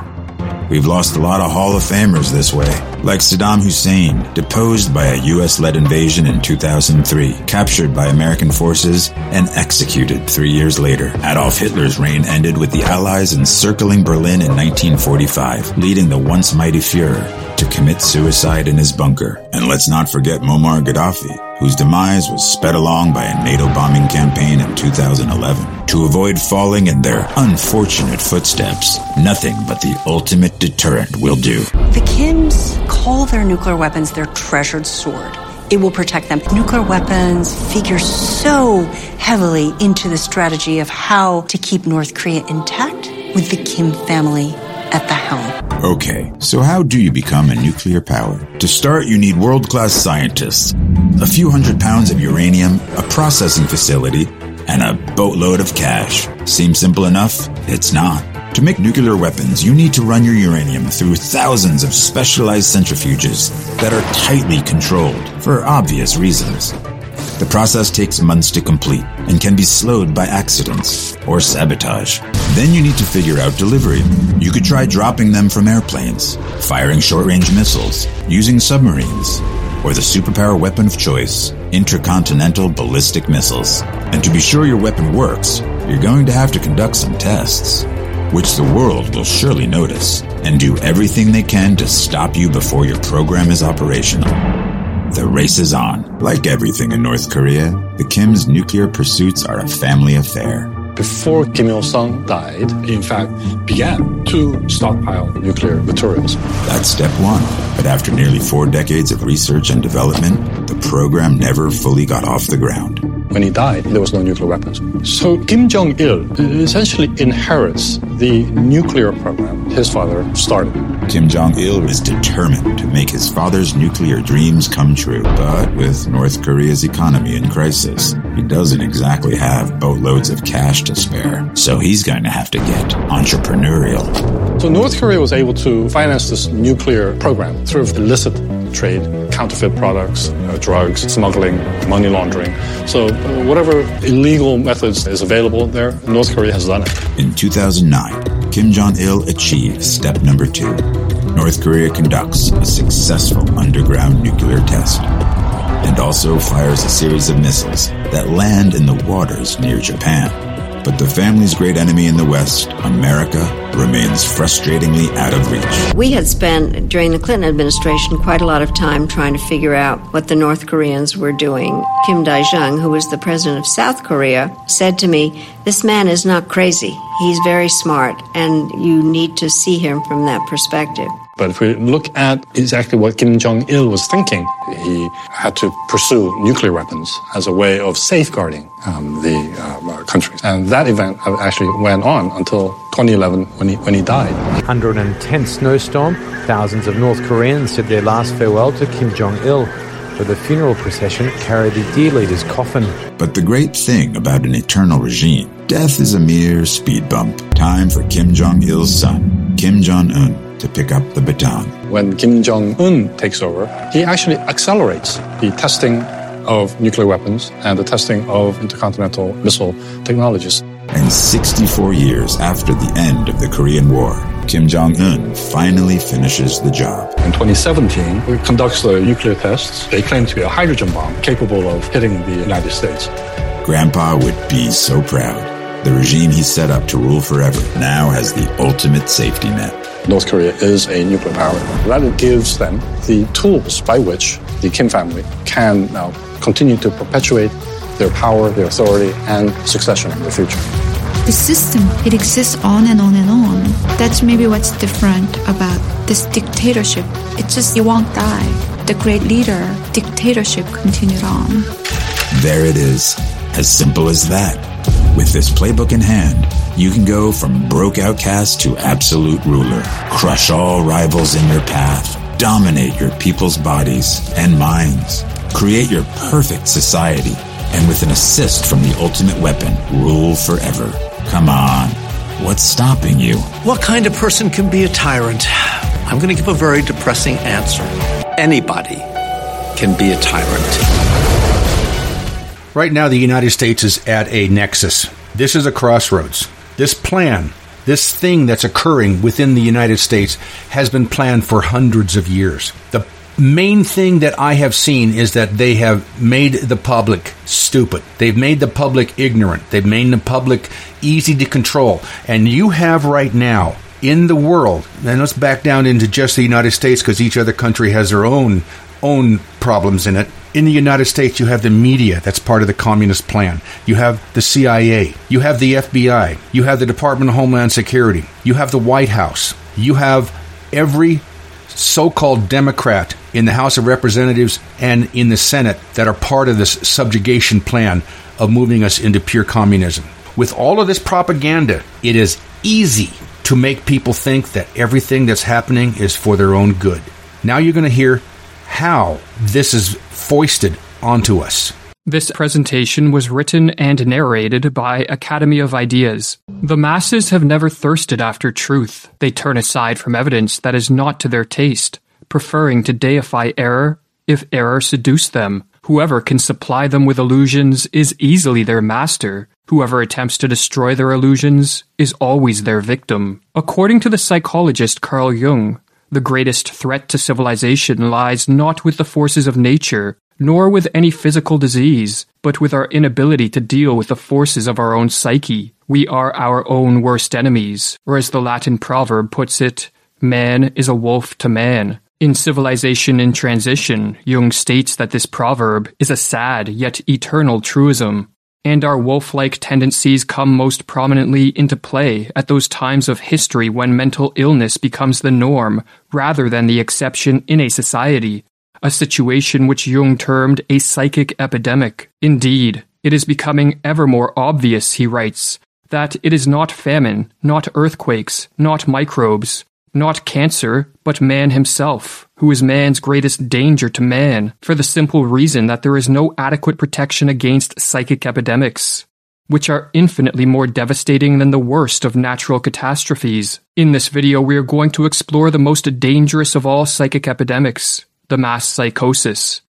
We've lost a lot of Hall of Famers this way, like Saddam Hussein, deposed by a US led invasion in 2003, captured by American forces, and executed three years later. Adolf Hitler's reign ended with the Allies encircling Berlin in 1945, leading the once mighty Fuhrer to commit suicide in his bunker. And let's not forget Muammar Gaddafi, whose demise was sped along by a NATO bombing campaign in 2011. To avoid falling in their unfortunate footsteps, nothing but the ultimate deterrent will do. The Kims call their nuclear weapons their treasured sword. It will protect them. Nuclear weapons figure so heavily into the strategy of how to keep North Korea intact with the Kim family at the helm. Okay, so how do you become a nuclear power? To start, you need world class scientists, a few hundred pounds of uranium, a processing facility, and a boatload of cash. Seems simple enough? It's not. To make nuclear weapons, you need to run your uranium through thousands of specialized centrifuges that are tightly controlled for obvious reasons. The process takes months to complete and can be slowed by accidents or sabotage. Then you need to figure out delivery. You could try dropping them from airplanes, firing short range missiles, using submarines, or the superpower weapon of choice, intercontinental ballistic missiles. And to be sure your weapon works, you're going to have to conduct some tests, which the world will surely notice and do everything they can to stop you before your program is operational. The race is on. Like everything in North Korea, the Kim's nuclear pursuits are a family affair. Before Kim Il sung died, he in fact began to stockpile nuclear materials. That's step one. But after nearly four decades of research and development, the program never fully got off the ground. When he died, there was no nuclear weapons. So Kim Jong il uh, essentially inherits the nuclear program his father started. Kim Jong il is determined to make his father's nuclear dreams come true. But with North Korea's economy in crisis, he doesn't exactly have boatloads of cash to spare. So he's going to have to get entrepreneurial. So North Korea was able to finance this nuclear program through illicit trade, counterfeit products, uh, drugs, smuggling, money laundering. So uh, whatever illegal methods is available there, North Korea has done it. In 2009, Kim Jong il achieves step number two. North Korea conducts a successful underground nuclear test and also fires a series of missiles that land in the waters near Japan. But the family's great enemy in the West, America, remains frustratingly out of reach. We had spent, during the Clinton administration, quite a lot of time trying to figure out what the North Koreans were doing. Kim Dae Jung, who was the president of South Korea, said to me, This man is not crazy. He's very smart, and you need to see him from that perspective. But if we look at exactly what Kim Jong il was thinking, he had to pursue nuclear weapons as a way of safeguarding um, the uh, countries. And that event actually went on until 2011 when he, when he died. Under an intense snowstorm, thousands of North Koreans said their last farewell to Kim Jong il where the funeral procession carried the dear leader's coffin. But the great thing about an eternal regime, death is a mere speed bump. Time for Kim Jong il's son, Kim Jong un to pick up the baton. When Kim Jong un takes over, he actually accelerates the testing of nuclear weapons and the testing of intercontinental missile technologies. And 64 years after the end of the Korean War, Kim Jong un finally finishes the job. In 2017, he conducts the nuclear tests. They claim to be a hydrogen bomb capable of hitting the United States. Grandpa would be so proud. The regime he set up to rule forever now has the ultimate safety net. North Korea is a nuclear power. That gives them the tools by which the Kim family can now continue to perpetuate their power, their authority, and succession in the future. The system, it exists on and on and on. That's maybe what's different about this dictatorship. It's just, you won't die. The great leader, dictatorship continued on. There it is. As simple as that. With this playbook in hand, you can go from broke outcast to absolute ruler, crush all rivals in your path, dominate your people's bodies and minds, create your perfect society, and with an assist from the ultimate weapon, rule forever. Come on. What's stopping you? What kind of person can be a tyrant? I'm going to give a very depressing answer. Anybody can be a tyrant. Right now, the United States is at a nexus. This is a crossroads. This plan, this thing that's occurring within the United States, has been planned for hundreds of years. The main thing that I have seen is that they have made the public stupid. They've made the public ignorant. They've made the public easy to control. And you have right now in the world, and let's back down into just the United States because each other country has their own own problems in it. In the United States, you have the media that's part of the communist plan. You have the CIA. You have the FBI. You have the Department of Homeland Security. You have the White House. You have every so called Democrat in the House of Representatives and in the Senate that are part of this subjugation plan of moving us into pure communism. With all of this propaganda, it is easy to make people think that everything that's happening is for their own good. Now you're going to hear how this is foisted onto us. This presentation was written and narrated by Academy of Ideas. The masses have never thirsted after truth. They turn aside from evidence that is not to their taste, preferring to deify error if error seduce them. Whoever can supply them with illusions is easily their master. Whoever attempts to destroy their illusions is always their victim. According to the psychologist Carl Jung, the greatest threat to civilization lies not with the forces of nature, nor with any physical disease, but with our inability to deal with the forces of our own psyche. We are our own worst enemies, or as the Latin proverb puts it, man is a wolf to man. In Civilization in Transition, Jung states that this proverb is a sad yet eternal truism, and our wolf like tendencies come most prominently into play at those times of history when mental illness becomes the norm rather than the exception in a society, a situation which Jung termed a psychic epidemic. Indeed, it is becoming ever more obvious, he writes, that it is not famine, not earthquakes, not microbes, not cancer, but man himself, who is man's greatest danger to man, for the simple reason that there is no adequate protection against psychic epidemics, which are infinitely more devastating than the worst of natural catastrophes. In this video, we are going to explore the most dangerous of all psychic epidemics, the mass psychosis.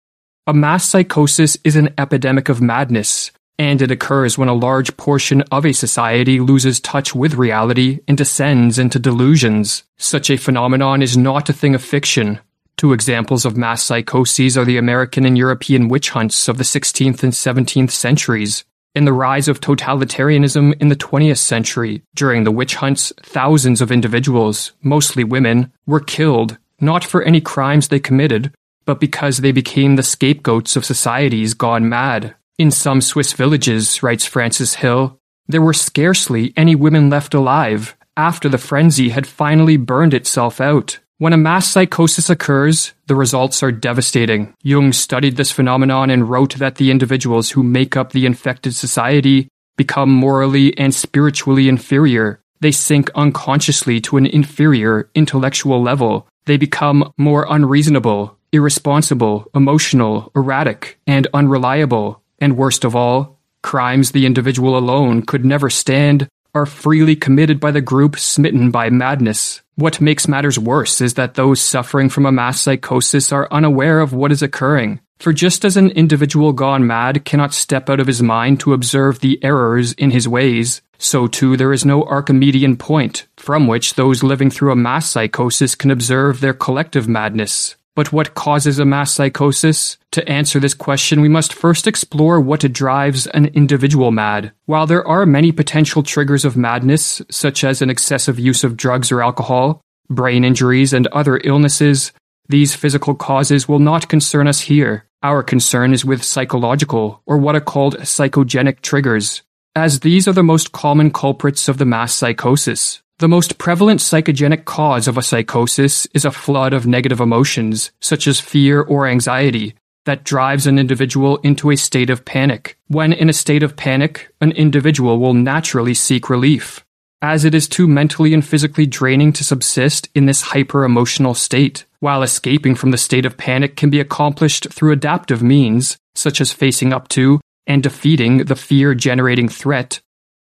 A mass psychosis is an epidemic of madness, and it occurs when a large portion of a society loses touch with reality and descends into delusions. Such a phenomenon is not a thing of fiction. Two examples of mass psychoses are the American and European witch hunts of the 16th and 17th centuries, and the rise of totalitarianism in the 20th century. During the witch hunts, thousands of individuals, mostly women, were killed, not for any crimes they committed, but because they became the scapegoats of societies gone mad. In some Swiss villages, writes Frances Hill, there were scarcely any women left alive after the frenzy had finally burned itself out. When a mass psychosis occurs, the results are devastating. Jung studied this phenomenon and wrote that the individuals who make up the infected society become morally and spiritually inferior. They sink unconsciously to an inferior intellectual level. They become more unreasonable, irresponsible, emotional, erratic, and unreliable. And worst of all, crimes the individual alone could never stand are freely committed by the group smitten by madness. What makes matters worse is that those suffering from a mass psychosis are unaware of what is occurring. For just as an individual gone mad cannot step out of his mind to observe the errors in his ways, so too there is no Archimedean point from which those living through a mass psychosis can observe their collective madness. But what causes a mass psychosis? To answer this question, we must first explore what drives an individual mad. While there are many potential triggers of madness, such as an excessive use of drugs or alcohol, brain injuries, and other illnesses, these physical causes will not concern us here. Our concern is with psychological, or what are called psychogenic triggers, as these are the most common culprits of the mass psychosis. The most prevalent psychogenic cause of a psychosis is a flood of negative emotions, such as fear or anxiety, that drives an individual into a state of panic. When in a state of panic, an individual will naturally seek relief, as it is too mentally and physically draining to subsist in this hyper emotional state. While escaping from the state of panic can be accomplished through adaptive means, such as facing up to and defeating the fear generating threat,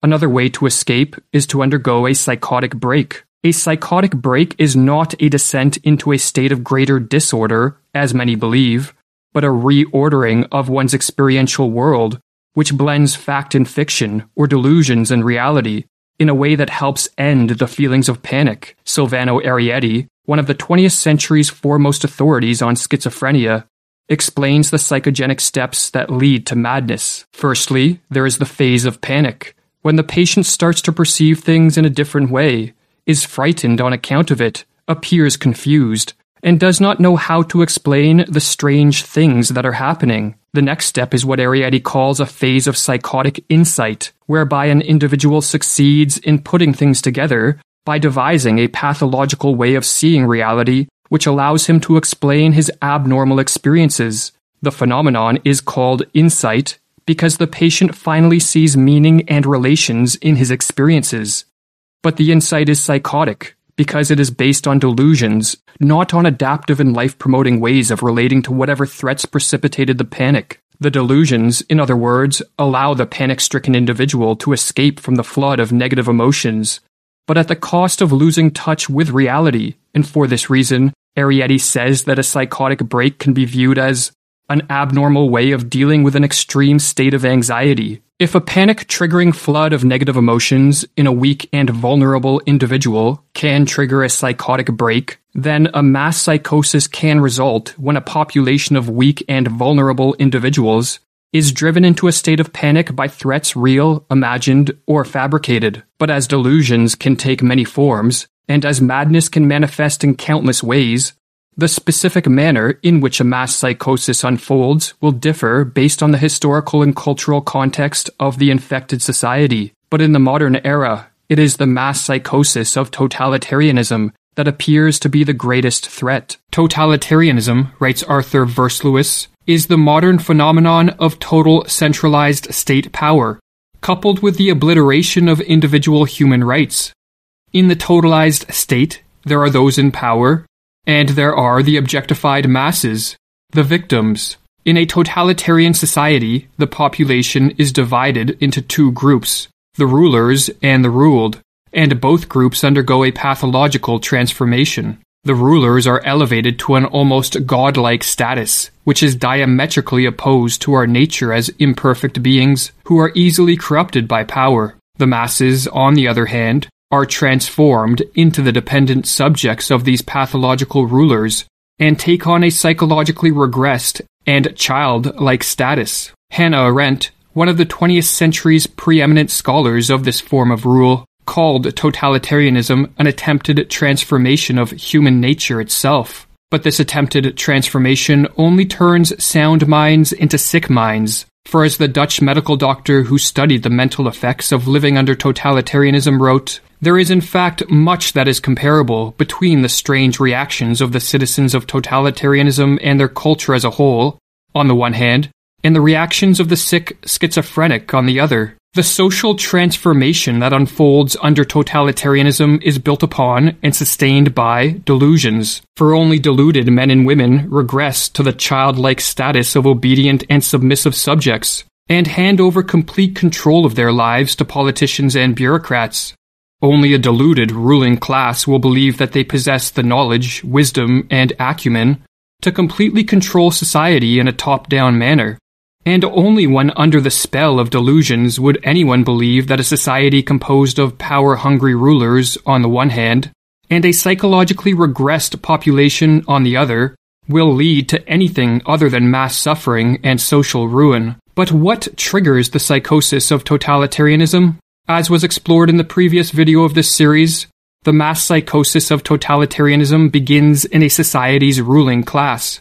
Another way to escape is to undergo a psychotic break. A psychotic break is not a descent into a state of greater disorder, as many believe, but a reordering of one's experiential world, which blends fact and fiction, or delusions and reality, in a way that helps end the feelings of panic. Silvano Arieti, one of the 20th century's foremost authorities on schizophrenia, explains the psychogenic steps that lead to madness. Firstly, there is the phase of panic when the patient starts to perceive things in a different way, is frightened on account of it, appears confused, and does not know how to explain the strange things that are happening. The next step is what Arieti calls a phase of psychotic insight, whereby an individual succeeds in putting things together by devising a pathological way of seeing reality which allows him to explain his abnormal experiences. The phenomenon is called insight because the patient finally sees meaning and relations in his experiences. But the insight is psychotic because it is based on delusions, not on adaptive and life promoting ways of relating to whatever threats precipitated the panic. The delusions, in other words, allow the panic stricken individual to escape from the flood of negative emotions, but at the cost of losing touch with reality, and for this reason, Arieti says that a psychotic break can be viewed as an abnormal way of dealing with an extreme state of anxiety. If a panic triggering flood of negative emotions in a weak and vulnerable individual can trigger a psychotic break, then a mass psychosis can result when a population of weak and vulnerable individuals is driven into a state of panic by threats real, imagined, or fabricated. But as delusions can take many forms, and as madness can manifest in countless ways, the specific manner in which a mass psychosis unfolds will differ based on the historical and cultural context of the infected society. But in the modern era, it is the mass psychosis of totalitarianism that appears to be the greatest threat. Totalitarianism, writes Arthur Versluis, is the modern phenomenon of total centralized state power, coupled with the obliteration of individual human rights. In the totalized state, there are those in power and there are the objectified masses, the victims. In a totalitarian society, the population is divided into two groups, the rulers and the ruled, and both groups undergo a pathological transformation. The rulers are elevated to an almost godlike status, which is diametrically opposed to our nature as imperfect beings who are easily corrupted by power. The masses, on the other hand, are transformed into the dependent subjects of these pathological rulers and take on a psychologically regressed and childlike status. Hannah Arendt, one of the 20th century's preeminent scholars of this form of rule, called totalitarianism an attempted transformation of human nature itself. But this attempted transformation only turns sound minds into sick minds. For as the Dutch medical doctor who studied the mental effects of living under totalitarianism wrote, there is in fact much that is comparable between the strange reactions of the citizens of totalitarianism and their culture as a whole, on the one hand, and the reactions of the sick schizophrenic on the other. The social transformation that unfolds under totalitarianism is built upon and sustained by delusions, for only deluded men and women regress to the childlike status of obedient and submissive subjects, and hand over complete control of their lives to politicians and bureaucrats. Only a deluded ruling class will believe that they possess the knowledge, wisdom, and acumen to completely control society in a top down manner. And only when under the spell of delusions would anyone believe that a society composed of power hungry rulers on the one hand, and a psychologically regressed population on the other, will lead to anything other than mass suffering and social ruin. But what triggers the psychosis of totalitarianism? As was explored in the previous video of this series, the mass psychosis of totalitarianism begins in a society's ruling class.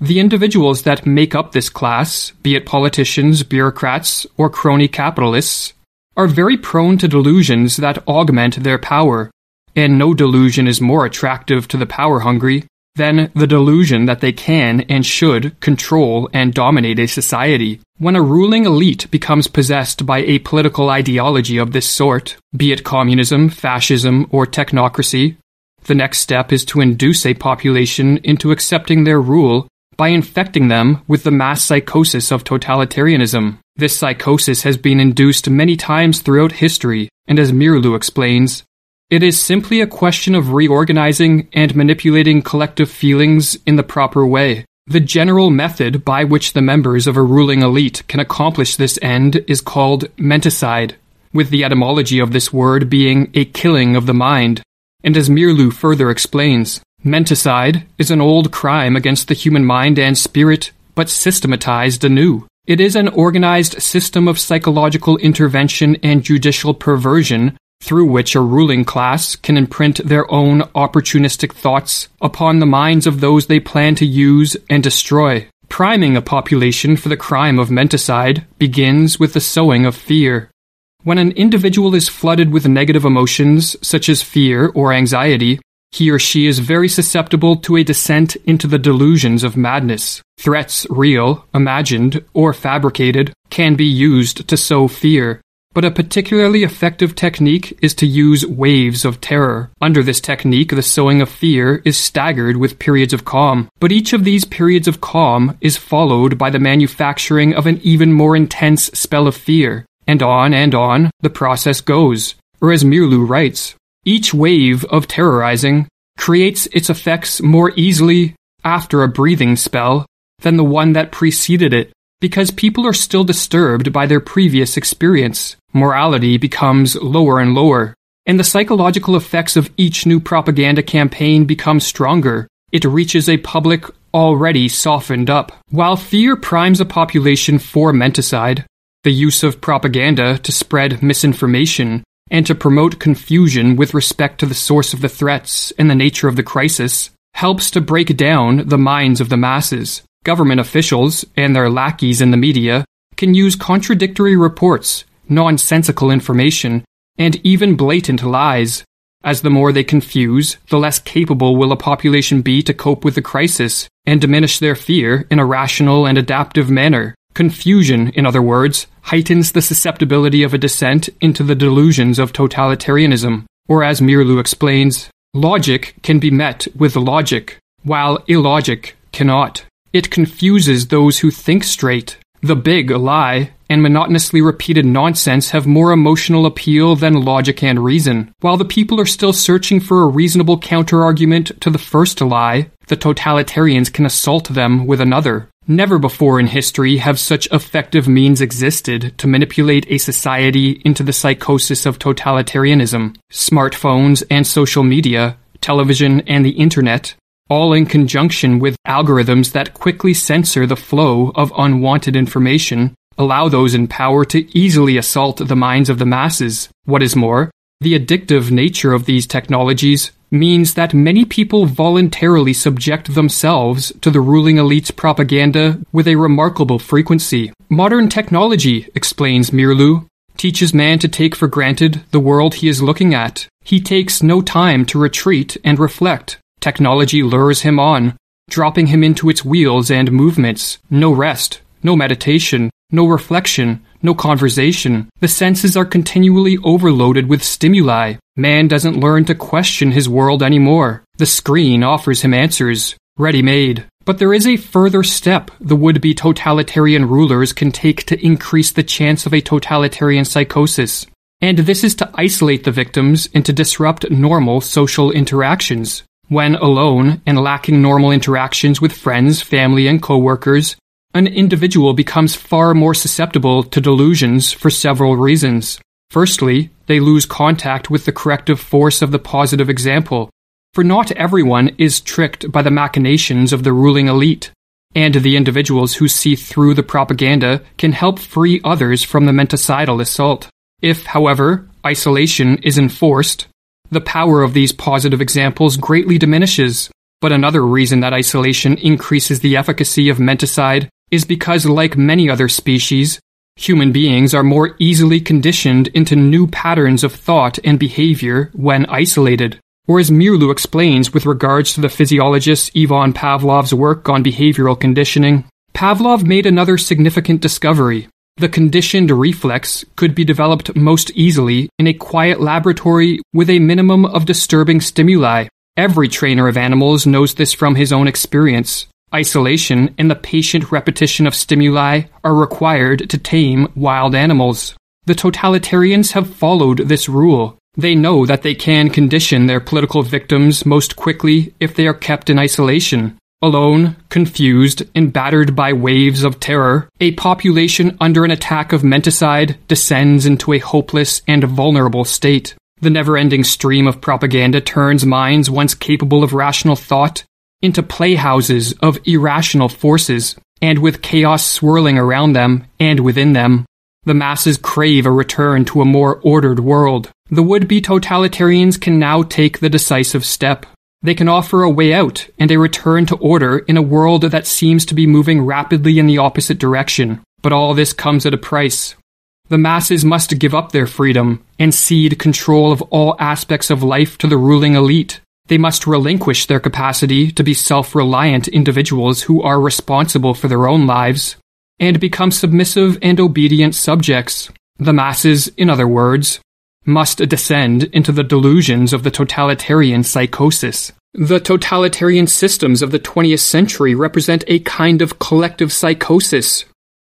The individuals that make up this class, be it politicians, bureaucrats, or crony capitalists, are very prone to delusions that augment their power, and no delusion is more attractive to the power hungry than the delusion that they can and should control and dominate a society. When a ruling elite becomes possessed by a political ideology of this sort, be it communism, fascism, or technocracy, the next step is to induce a population into accepting their rule by infecting them with the mass psychosis of totalitarianism. This psychosis has been induced many times throughout history, and as Meerloo explains, it is simply a question of reorganizing and manipulating collective feelings in the proper way. The general method by which the members of a ruling elite can accomplish this end is called menticide, with the etymology of this word being a killing of the mind. And as Meerloo further explains, Menticide is an old crime against the human mind and spirit, but systematized anew. It is an organized system of psychological intervention and judicial perversion through which a ruling class can imprint their own opportunistic thoughts upon the minds of those they plan to use and destroy. Priming a population for the crime of menticide begins with the sowing of fear. When an individual is flooded with negative emotions, such as fear or anxiety, he or she is very susceptible to a descent into the delusions of madness. Threats, real, imagined, or fabricated, can be used to sow fear. But a particularly effective technique is to use waves of terror. Under this technique, the sowing of fear is staggered with periods of calm. But each of these periods of calm is followed by the manufacturing of an even more intense spell of fear. And on and on the process goes. Or as Meerloo writes, each wave of terrorizing creates its effects more easily after a breathing spell than the one that preceded it, because people are still disturbed by their previous experience. Morality becomes lower and lower, and the psychological effects of each new propaganda campaign become stronger. It reaches a public already softened up. While fear primes a population for menticide, the use of propaganda to spread misinformation and to promote confusion with respect to the source of the threats and the nature of the crisis helps to break down the minds of the masses. Government officials and their lackeys in the media can use contradictory reports, nonsensical information, and even blatant lies. As the more they confuse, the less capable will a population be to cope with the crisis and diminish their fear in a rational and adaptive manner. Confusion, in other words, heightens the susceptibility of a descent into the delusions of totalitarianism. Or as Meerloo explains, logic can be met with logic, while illogic cannot. It confuses those who think straight. The big lie and monotonously repeated nonsense have more emotional appeal than logic and reason. While the people are still searching for a reasonable counterargument to the first lie, the totalitarians can assault them with another. Never before in history have such effective means existed to manipulate a society into the psychosis of totalitarianism. Smartphones and social media, television and the internet, all in conjunction with algorithms that quickly censor the flow of unwanted information, allow those in power to easily assault the minds of the masses. What is more, The addictive nature of these technologies means that many people voluntarily subject themselves to the ruling elite's propaganda with a remarkable frequency. Modern technology, explains Meerloo, teaches man to take for granted the world he is looking at. He takes no time to retreat and reflect. Technology lures him on, dropping him into its wheels and movements. No rest, no meditation, no reflection, no conversation. The senses are continually overloaded with stimuli. Man doesn't learn to question his world anymore. The screen offers him answers, ready made. But there is a further step the would be totalitarian rulers can take to increase the chance of a totalitarian psychosis. And this is to isolate the victims and to disrupt normal social interactions. When alone and lacking normal interactions with friends, family, and coworkers, an individual becomes far more susceptible to delusions for several reasons. Firstly, they lose contact with the corrective force of the positive example, for not everyone is tricked by the machinations of the ruling elite, and the individuals who see through the propaganda can help free others from the menticidal assault. If, however, isolation is enforced, the power of these positive examples greatly diminishes. But another reason that isolation increases the efficacy of menticide is because, like many other species, human beings are more easily conditioned into new patterns of thought and behavior when isolated. Or as Meerloo explains with regards to the physiologist Ivan Pavlov's work on behavioral conditioning, Pavlov made another significant discovery. The conditioned reflex could be developed most easily in a quiet laboratory with a minimum of disturbing stimuli. Every trainer of animals knows this from his own experience. Isolation and the patient repetition of stimuli are required to tame wild animals. The totalitarians have followed this rule. They know that they can condition their political victims most quickly if they are kept in isolation. Alone, confused, and battered by waves of terror, a population under an attack of menticide descends into a hopeless and vulnerable state. The never ending stream of propaganda turns minds once capable of rational thought into playhouses of irrational forces, and with chaos swirling around them and within them, the masses crave a return to a more ordered world. The would be totalitarians can now take the decisive step. They can offer a way out and a return to order in a world that seems to be moving rapidly in the opposite direction. But all this comes at a price. The masses must give up their freedom and cede control of all aspects of life to the ruling elite. They must relinquish their capacity to be self reliant individuals who are responsible for their own lives and become submissive and obedient subjects. The masses, in other words, must descend into the delusions of the totalitarian psychosis. The totalitarian systems of the 20th century represent a kind of collective psychosis.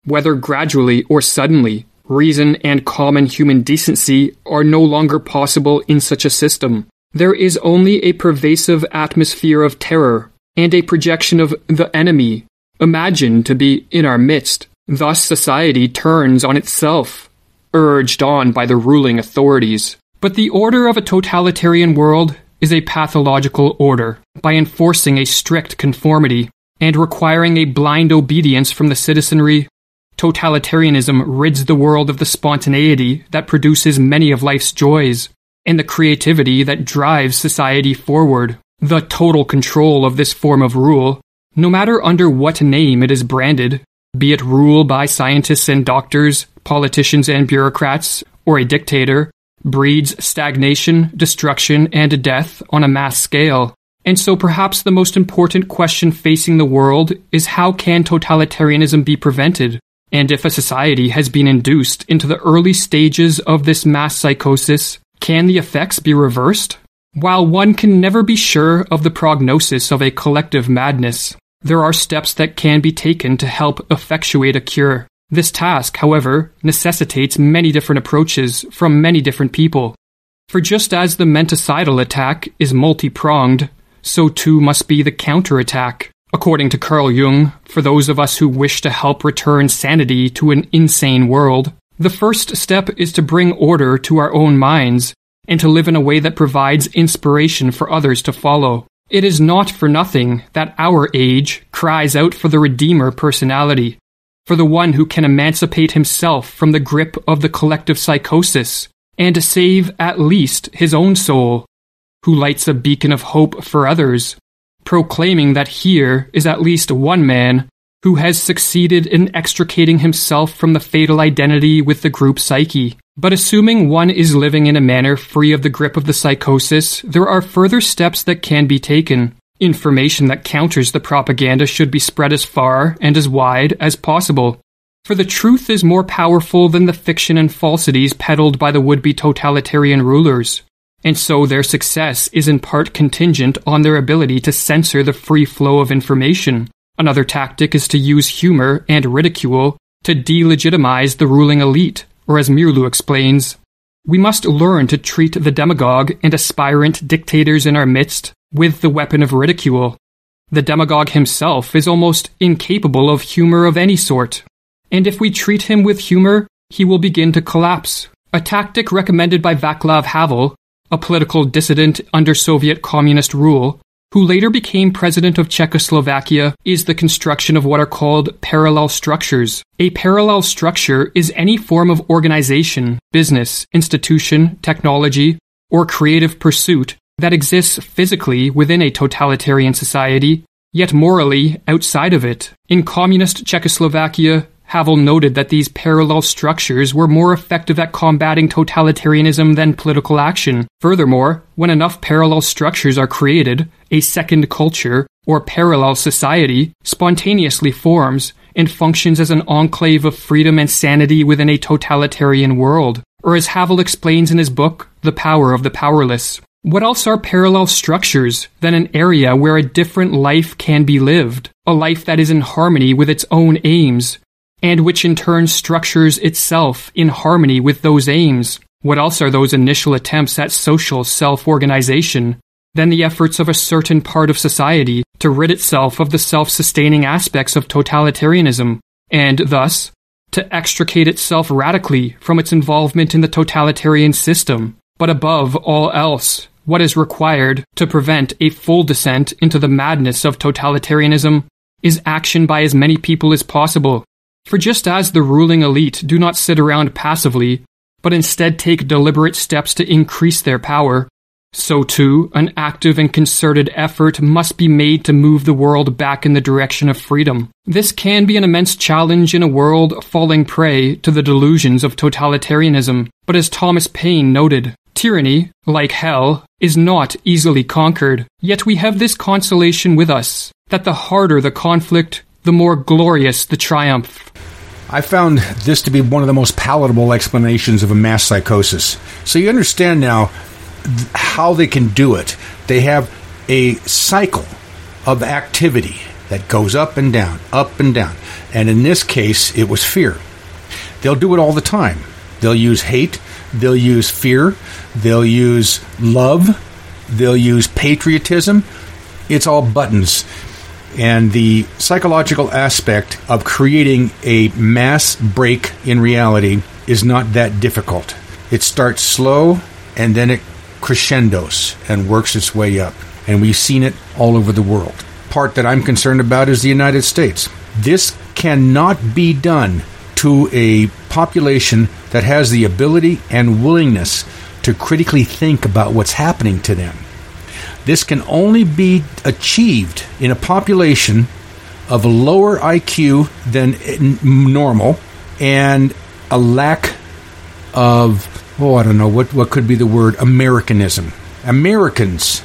Whether gradually or suddenly, reason and common human decency are no longer possible in such a system. There is only a pervasive atmosphere of terror and a projection of the enemy imagined to be in our midst. Thus society turns on itself, urged on by the ruling authorities. But the order of a totalitarian world is a pathological order. By enforcing a strict conformity and requiring a blind obedience from the citizenry, totalitarianism rids the world of the spontaneity that produces many of life's joys and the creativity that drives society forward. The total control of this form of rule, no matter under what name it is branded, be it rule by scientists and doctors, politicians and bureaucrats, or a dictator, breeds stagnation, destruction, and death on a mass scale. And so perhaps the most important question facing the world is how can totalitarianism be prevented? And if a society has been induced into the early stages of this mass psychosis, can the effects be reversed? While one can never be sure of the prognosis of a collective madness, there are steps that can be taken to help effectuate a cure. This task, however, necessitates many different approaches from many different people. For just as the menticidal attack is multi pronged, so too must be the counterattack. According to Carl Jung, for those of us who wish to help return sanity to an insane world, the first step is to bring order to our own minds and to live in a way that provides inspiration for others to follow. It is not for nothing that our age cries out for the Redeemer personality, for the one who can emancipate himself from the grip of the collective psychosis and to save at least his own soul, who lights a beacon of hope for others, proclaiming that here is at least one man who has succeeded in extricating himself from the fatal identity with the group psyche. But assuming one is living in a manner free of the grip of the psychosis, there are further steps that can be taken. Information that counters the propaganda should be spread as far and as wide as possible. For the truth is more powerful than the fiction and falsities peddled by the would be totalitarian rulers. And so their success is in part contingent on their ability to censor the free flow of information. Another tactic is to use humor and ridicule to delegitimize the ruling elite, or as Meerloo explains, we must learn to treat the demagogue and aspirant dictators in our midst with the weapon of ridicule. The demagogue himself is almost incapable of humor of any sort, and if we treat him with humor, he will begin to collapse. A tactic recommended by Vaclav Havel, a political dissident under Soviet communist rule, who later became president of Czechoslovakia, is the construction of what are called parallel structures. A parallel structure is any form of organization, business, institution, technology, or creative pursuit that exists physically within a totalitarian society, yet morally outside of it. In communist Czechoslovakia, Havel noted that these parallel structures were more effective at combating totalitarianism than political action. Furthermore, when enough parallel structures are created, a second culture, or parallel society, spontaneously forms and functions as an enclave of freedom and sanity within a totalitarian world. Or as Havel explains in his book, The Power of the Powerless. What else are parallel structures than an area where a different life can be lived? A life that is in harmony with its own aims, and which in turn structures itself in harmony with those aims. What else are those initial attempts at social self organization than the efforts of a certain part of society to rid itself of the self sustaining aspects of totalitarianism, and thus to extricate itself radically from its involvement in the totalitarian system? But above all else, what is required to prevent a full descent into the madness of totalitarianism is action by as many people as possible for just as the ruling elite do not sit around passively, but instead take deliberate steps to increase their power, so too an active and concerted effort must be made to move the world back in the direction of freedom. This can be an immense challenge in a world falling prey to the delusions of totalitarianism, but as Thomas Paine noted, tyranny, like hell, is not easily conquered. Yet we have this consolation with us, that the harder the conflict, the more glorious the triumph. I found this to be one of the most palatable explanations of a mass psychosis. So you understand now how they can do it. They have a cycle of activity that goes up and down, up and down. And in this case, it was fear. They'll do it all the time. They'll use hate, they'll use fear, they'll use love, they'll use patriotism. It's all buttons and the psychological aspect of creating a mass break in reality is not that difficult. It starts slow and then it crescendos and works its way up. And we've seen it all over the world. Part that I'm concerned about is the United States. This cannot be done to a population that has the ability and willingness to critically think about what's happening to them. This can only be achieved in a population of a lower IQ than normal and a lack of, oh, I don't know, what, what could be the word? Americanism. Americans,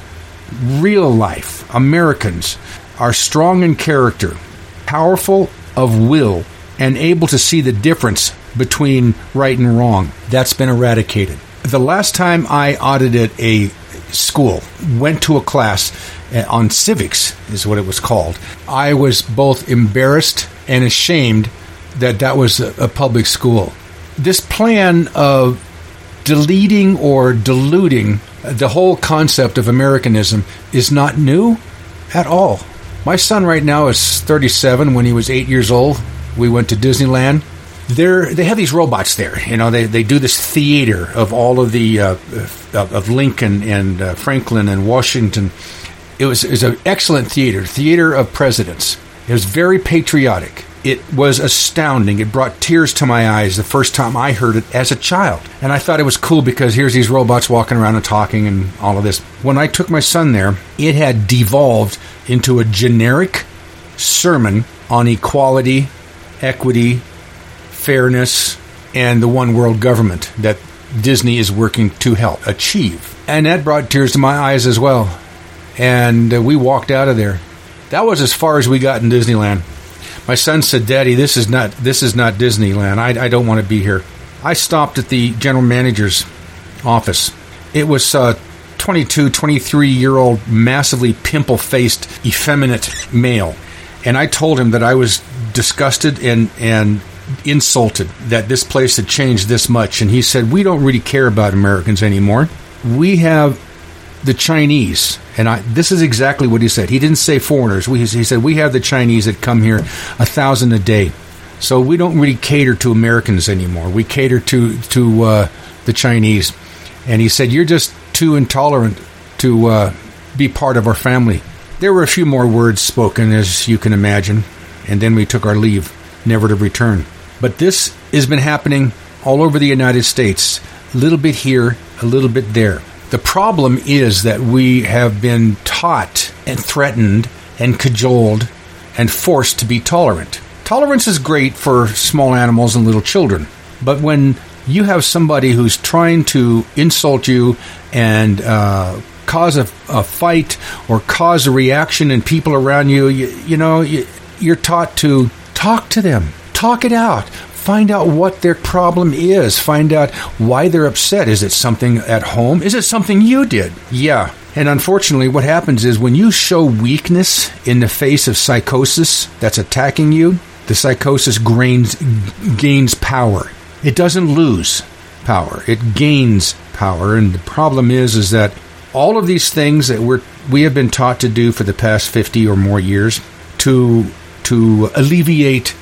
real life Americans, are strong in character, powerful of will, and able to see the difference between right and wrong. That's been eradicated. The last time I audited a school, went to a class uh, on civics, is what it was called. I was both embarrassed and ashamed that that was a, a public school. This plan of deleting or diluting the whole concept of Americanism is not new at all. My son right now is 37. When he was eight years old, we went to Disneyland they're they have these robots there. You know, they, they do this theater of all of the uh, of Lincoln and uh, Franklin and Washington. It was, it was an excellent theater, theater of presidents. It was very patriotic. it was astounding. It brought tears to my eyes the first time I heard it as a child. And I thought it was cool because here's these robots walking around and talking and all of this. When I took my son there, it had devolved into a generic sermon on equality, equity, fairness, and the one world government that Disney is working to help achieve. And that brought tears to my eyes as well. And uh, we walked out of there. That was as far as we got in Disneyland. My son said, "Daddy, this is not this is not Disneyland. I, I don't want to be here." I stopped at the general manager's office. It was a 22, 23 year old, massively pimple faced, effeminate male, and I told him that I was disgusted and and insulted that this place had changed this much. And he said, "We don't really care about Americans anymore. We have the Chinese." And I, this is exactly what he said. He didn't say foreigners. We, he said we have the Chinese that come here a thousand a day. So we don't really cater to Americans anymore. We cater to to uh, the Chinese. And he said you're just too intolerant to uh, be part of our family. There were a few more words spoken, as you can imagine, and then we took our leave, never to return. But this has been happening all over the United States, a little bit here, a little bit there. The problem is that we have been taught and threatened and cajoled and forced to be tolerant. Tolerance is great for small animals and little children, but when you have somebody who's trying to insult you and uh, cause a, a, fight or cause a reaction in people around you, you, you know, you, you're taught to talk to them, talk it out, Find out what their problem is. Find out why they're upset. Is it something at home? Is it something you did? Yeah. And unfortunately, what happens is when you show weakness in the face of psychosis that's attacking you, the psychosis gains, gains power. It doesn't lose power, it gains power. And the problem is, is that all of these things that we're, we have been taught to do for the past 50 or more years to, to alleviate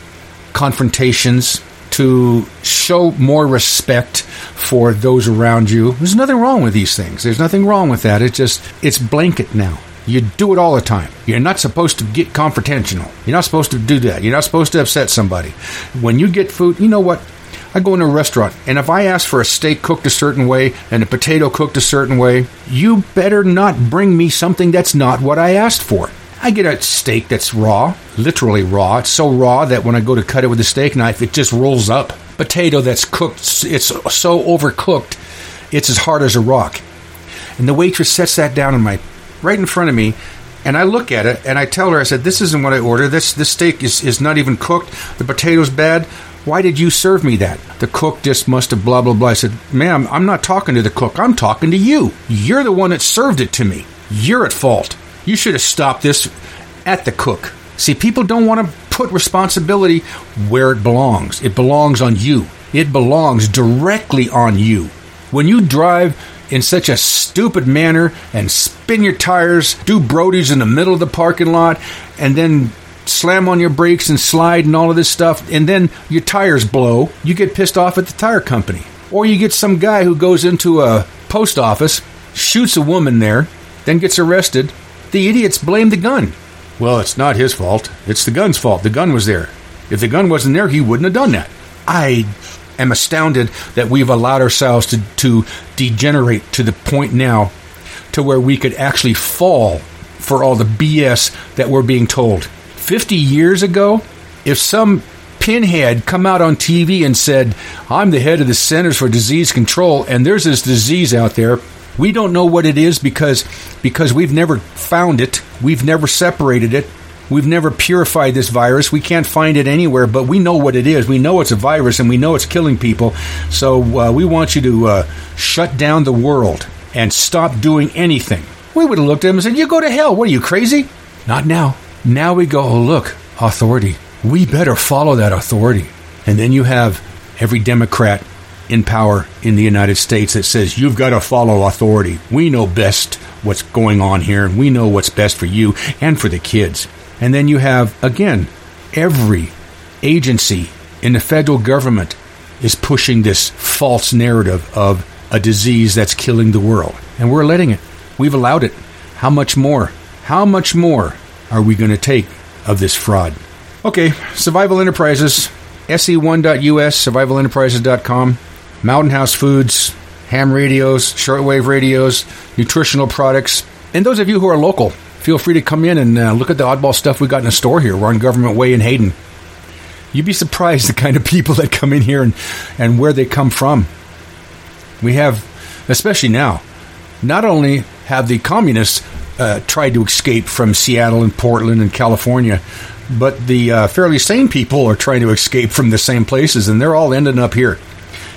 confrontations, to show more respect for those around you. There's nothing wrong with these things. There's nothing wrong with that. It's just, it's blanket now. You do it all the time. You're not supposed to get confrontational. You're not supposed to do that. You're not supposed to upset somebody. When you get food, you know what? I go into a restaurant, and if I ask for a steak cooked a certain way and a potato cooked a certain way, you better not bring me something that's not what I asked for. I get a steak that's raw, literally raw. It's so raw that when I go to cut it with a steak knife, it just rolls up. Potato that's cooked, it's so overcooked, it's as hard as a rock. And the waitress sets that down in my right in front of me, and I look at it and I tell her, I said, "This isn't what I ordered. This this steak is is not even cooked. The potato's bad. Why did you serve me that? The cook just must have blah blah blah." I said, "Ma'am, I'm not talking to the cook. I'm talking to you. You're the one that served it to me. You're at fault." You should have stopped this at the cook. See, people don't want to put responsibility where it belongs. It belongs on you. It belongs directly on you. When you drive in such a stupid manner and spin your tires, do Brody's in the middle of the parking lot, and then slam on your brakes and slide and all of this stuff, and then your tires blow, you get pissed off at the tire company. Or you get some guy who goes into a post office, shoots a woman there, then gets arrested, the idiots blame the gun. Well, it's not his fault. It's the gun's fault. The gun was there. If the gun wasn't there, he wouldn't have done that. I am astounded that we've allowed ourselves to, to degenerate to the point now to where we could actually fall for all the BS that we're being told. 50 years ago, if some pinhead come out on TV and said, I'm the head of the Centers for Disease Control, and there's this disease out there we don't know what it is because because we've never found it. We've never separated it. We've never purified this virus. We can't find it anywhere, but we know what it is. We know it's a virus and we know it's killing people. So uh, we want you to uh, shut down the world and stop doing anything. We would have looked at him and said, You go to hell. What are you, crazy? Not now. Now we go, Oh, look, authority. We better follow that authority. And then you have every Democrat in power in the United States that says you've got to follow authority. We know best what's going on here, and we know what's best for you and for the kids. And then you have, again, every agency in the federal government is pushing this false narrative of a disease that's killing the world. And we're letting it. We've allowed it. How much more? How much more are we going to take of this fraud? Okay, Survival Enterprises, se1.us, survivalenterprises.com, Mountain House Foods, ham radios, shortwave radios, nutritional products. And those of you who are local, feel free to come in and uh, look at the oddball stuff we got in the store here. We're on Government Way in Hayden. You'd be surprised the kind of people that come in here and, and where they come from. We have, especially now, not only have the communists uh, tried to escape from Seattle and Portland and California, but the uh, fairly sane people are trying to escape from the same places, and they're all ending up here.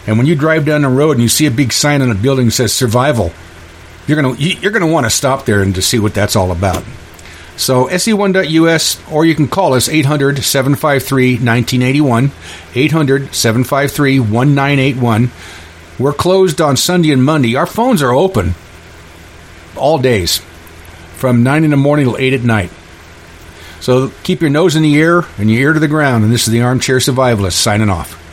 And when you drive down the road and you see a big sign on a building that says survival, you're gonna you're gonna want to stop there and to see what that's all about. So se1.us, or you can call us 800 753 1981, 800 753 1981. We're closed on Sunday and Monday. Our phones are open all days from 9 in the morning till 8 at night. So keep your nose in the air and your ear to the ground. And this is the Armchair Survivalist signing off.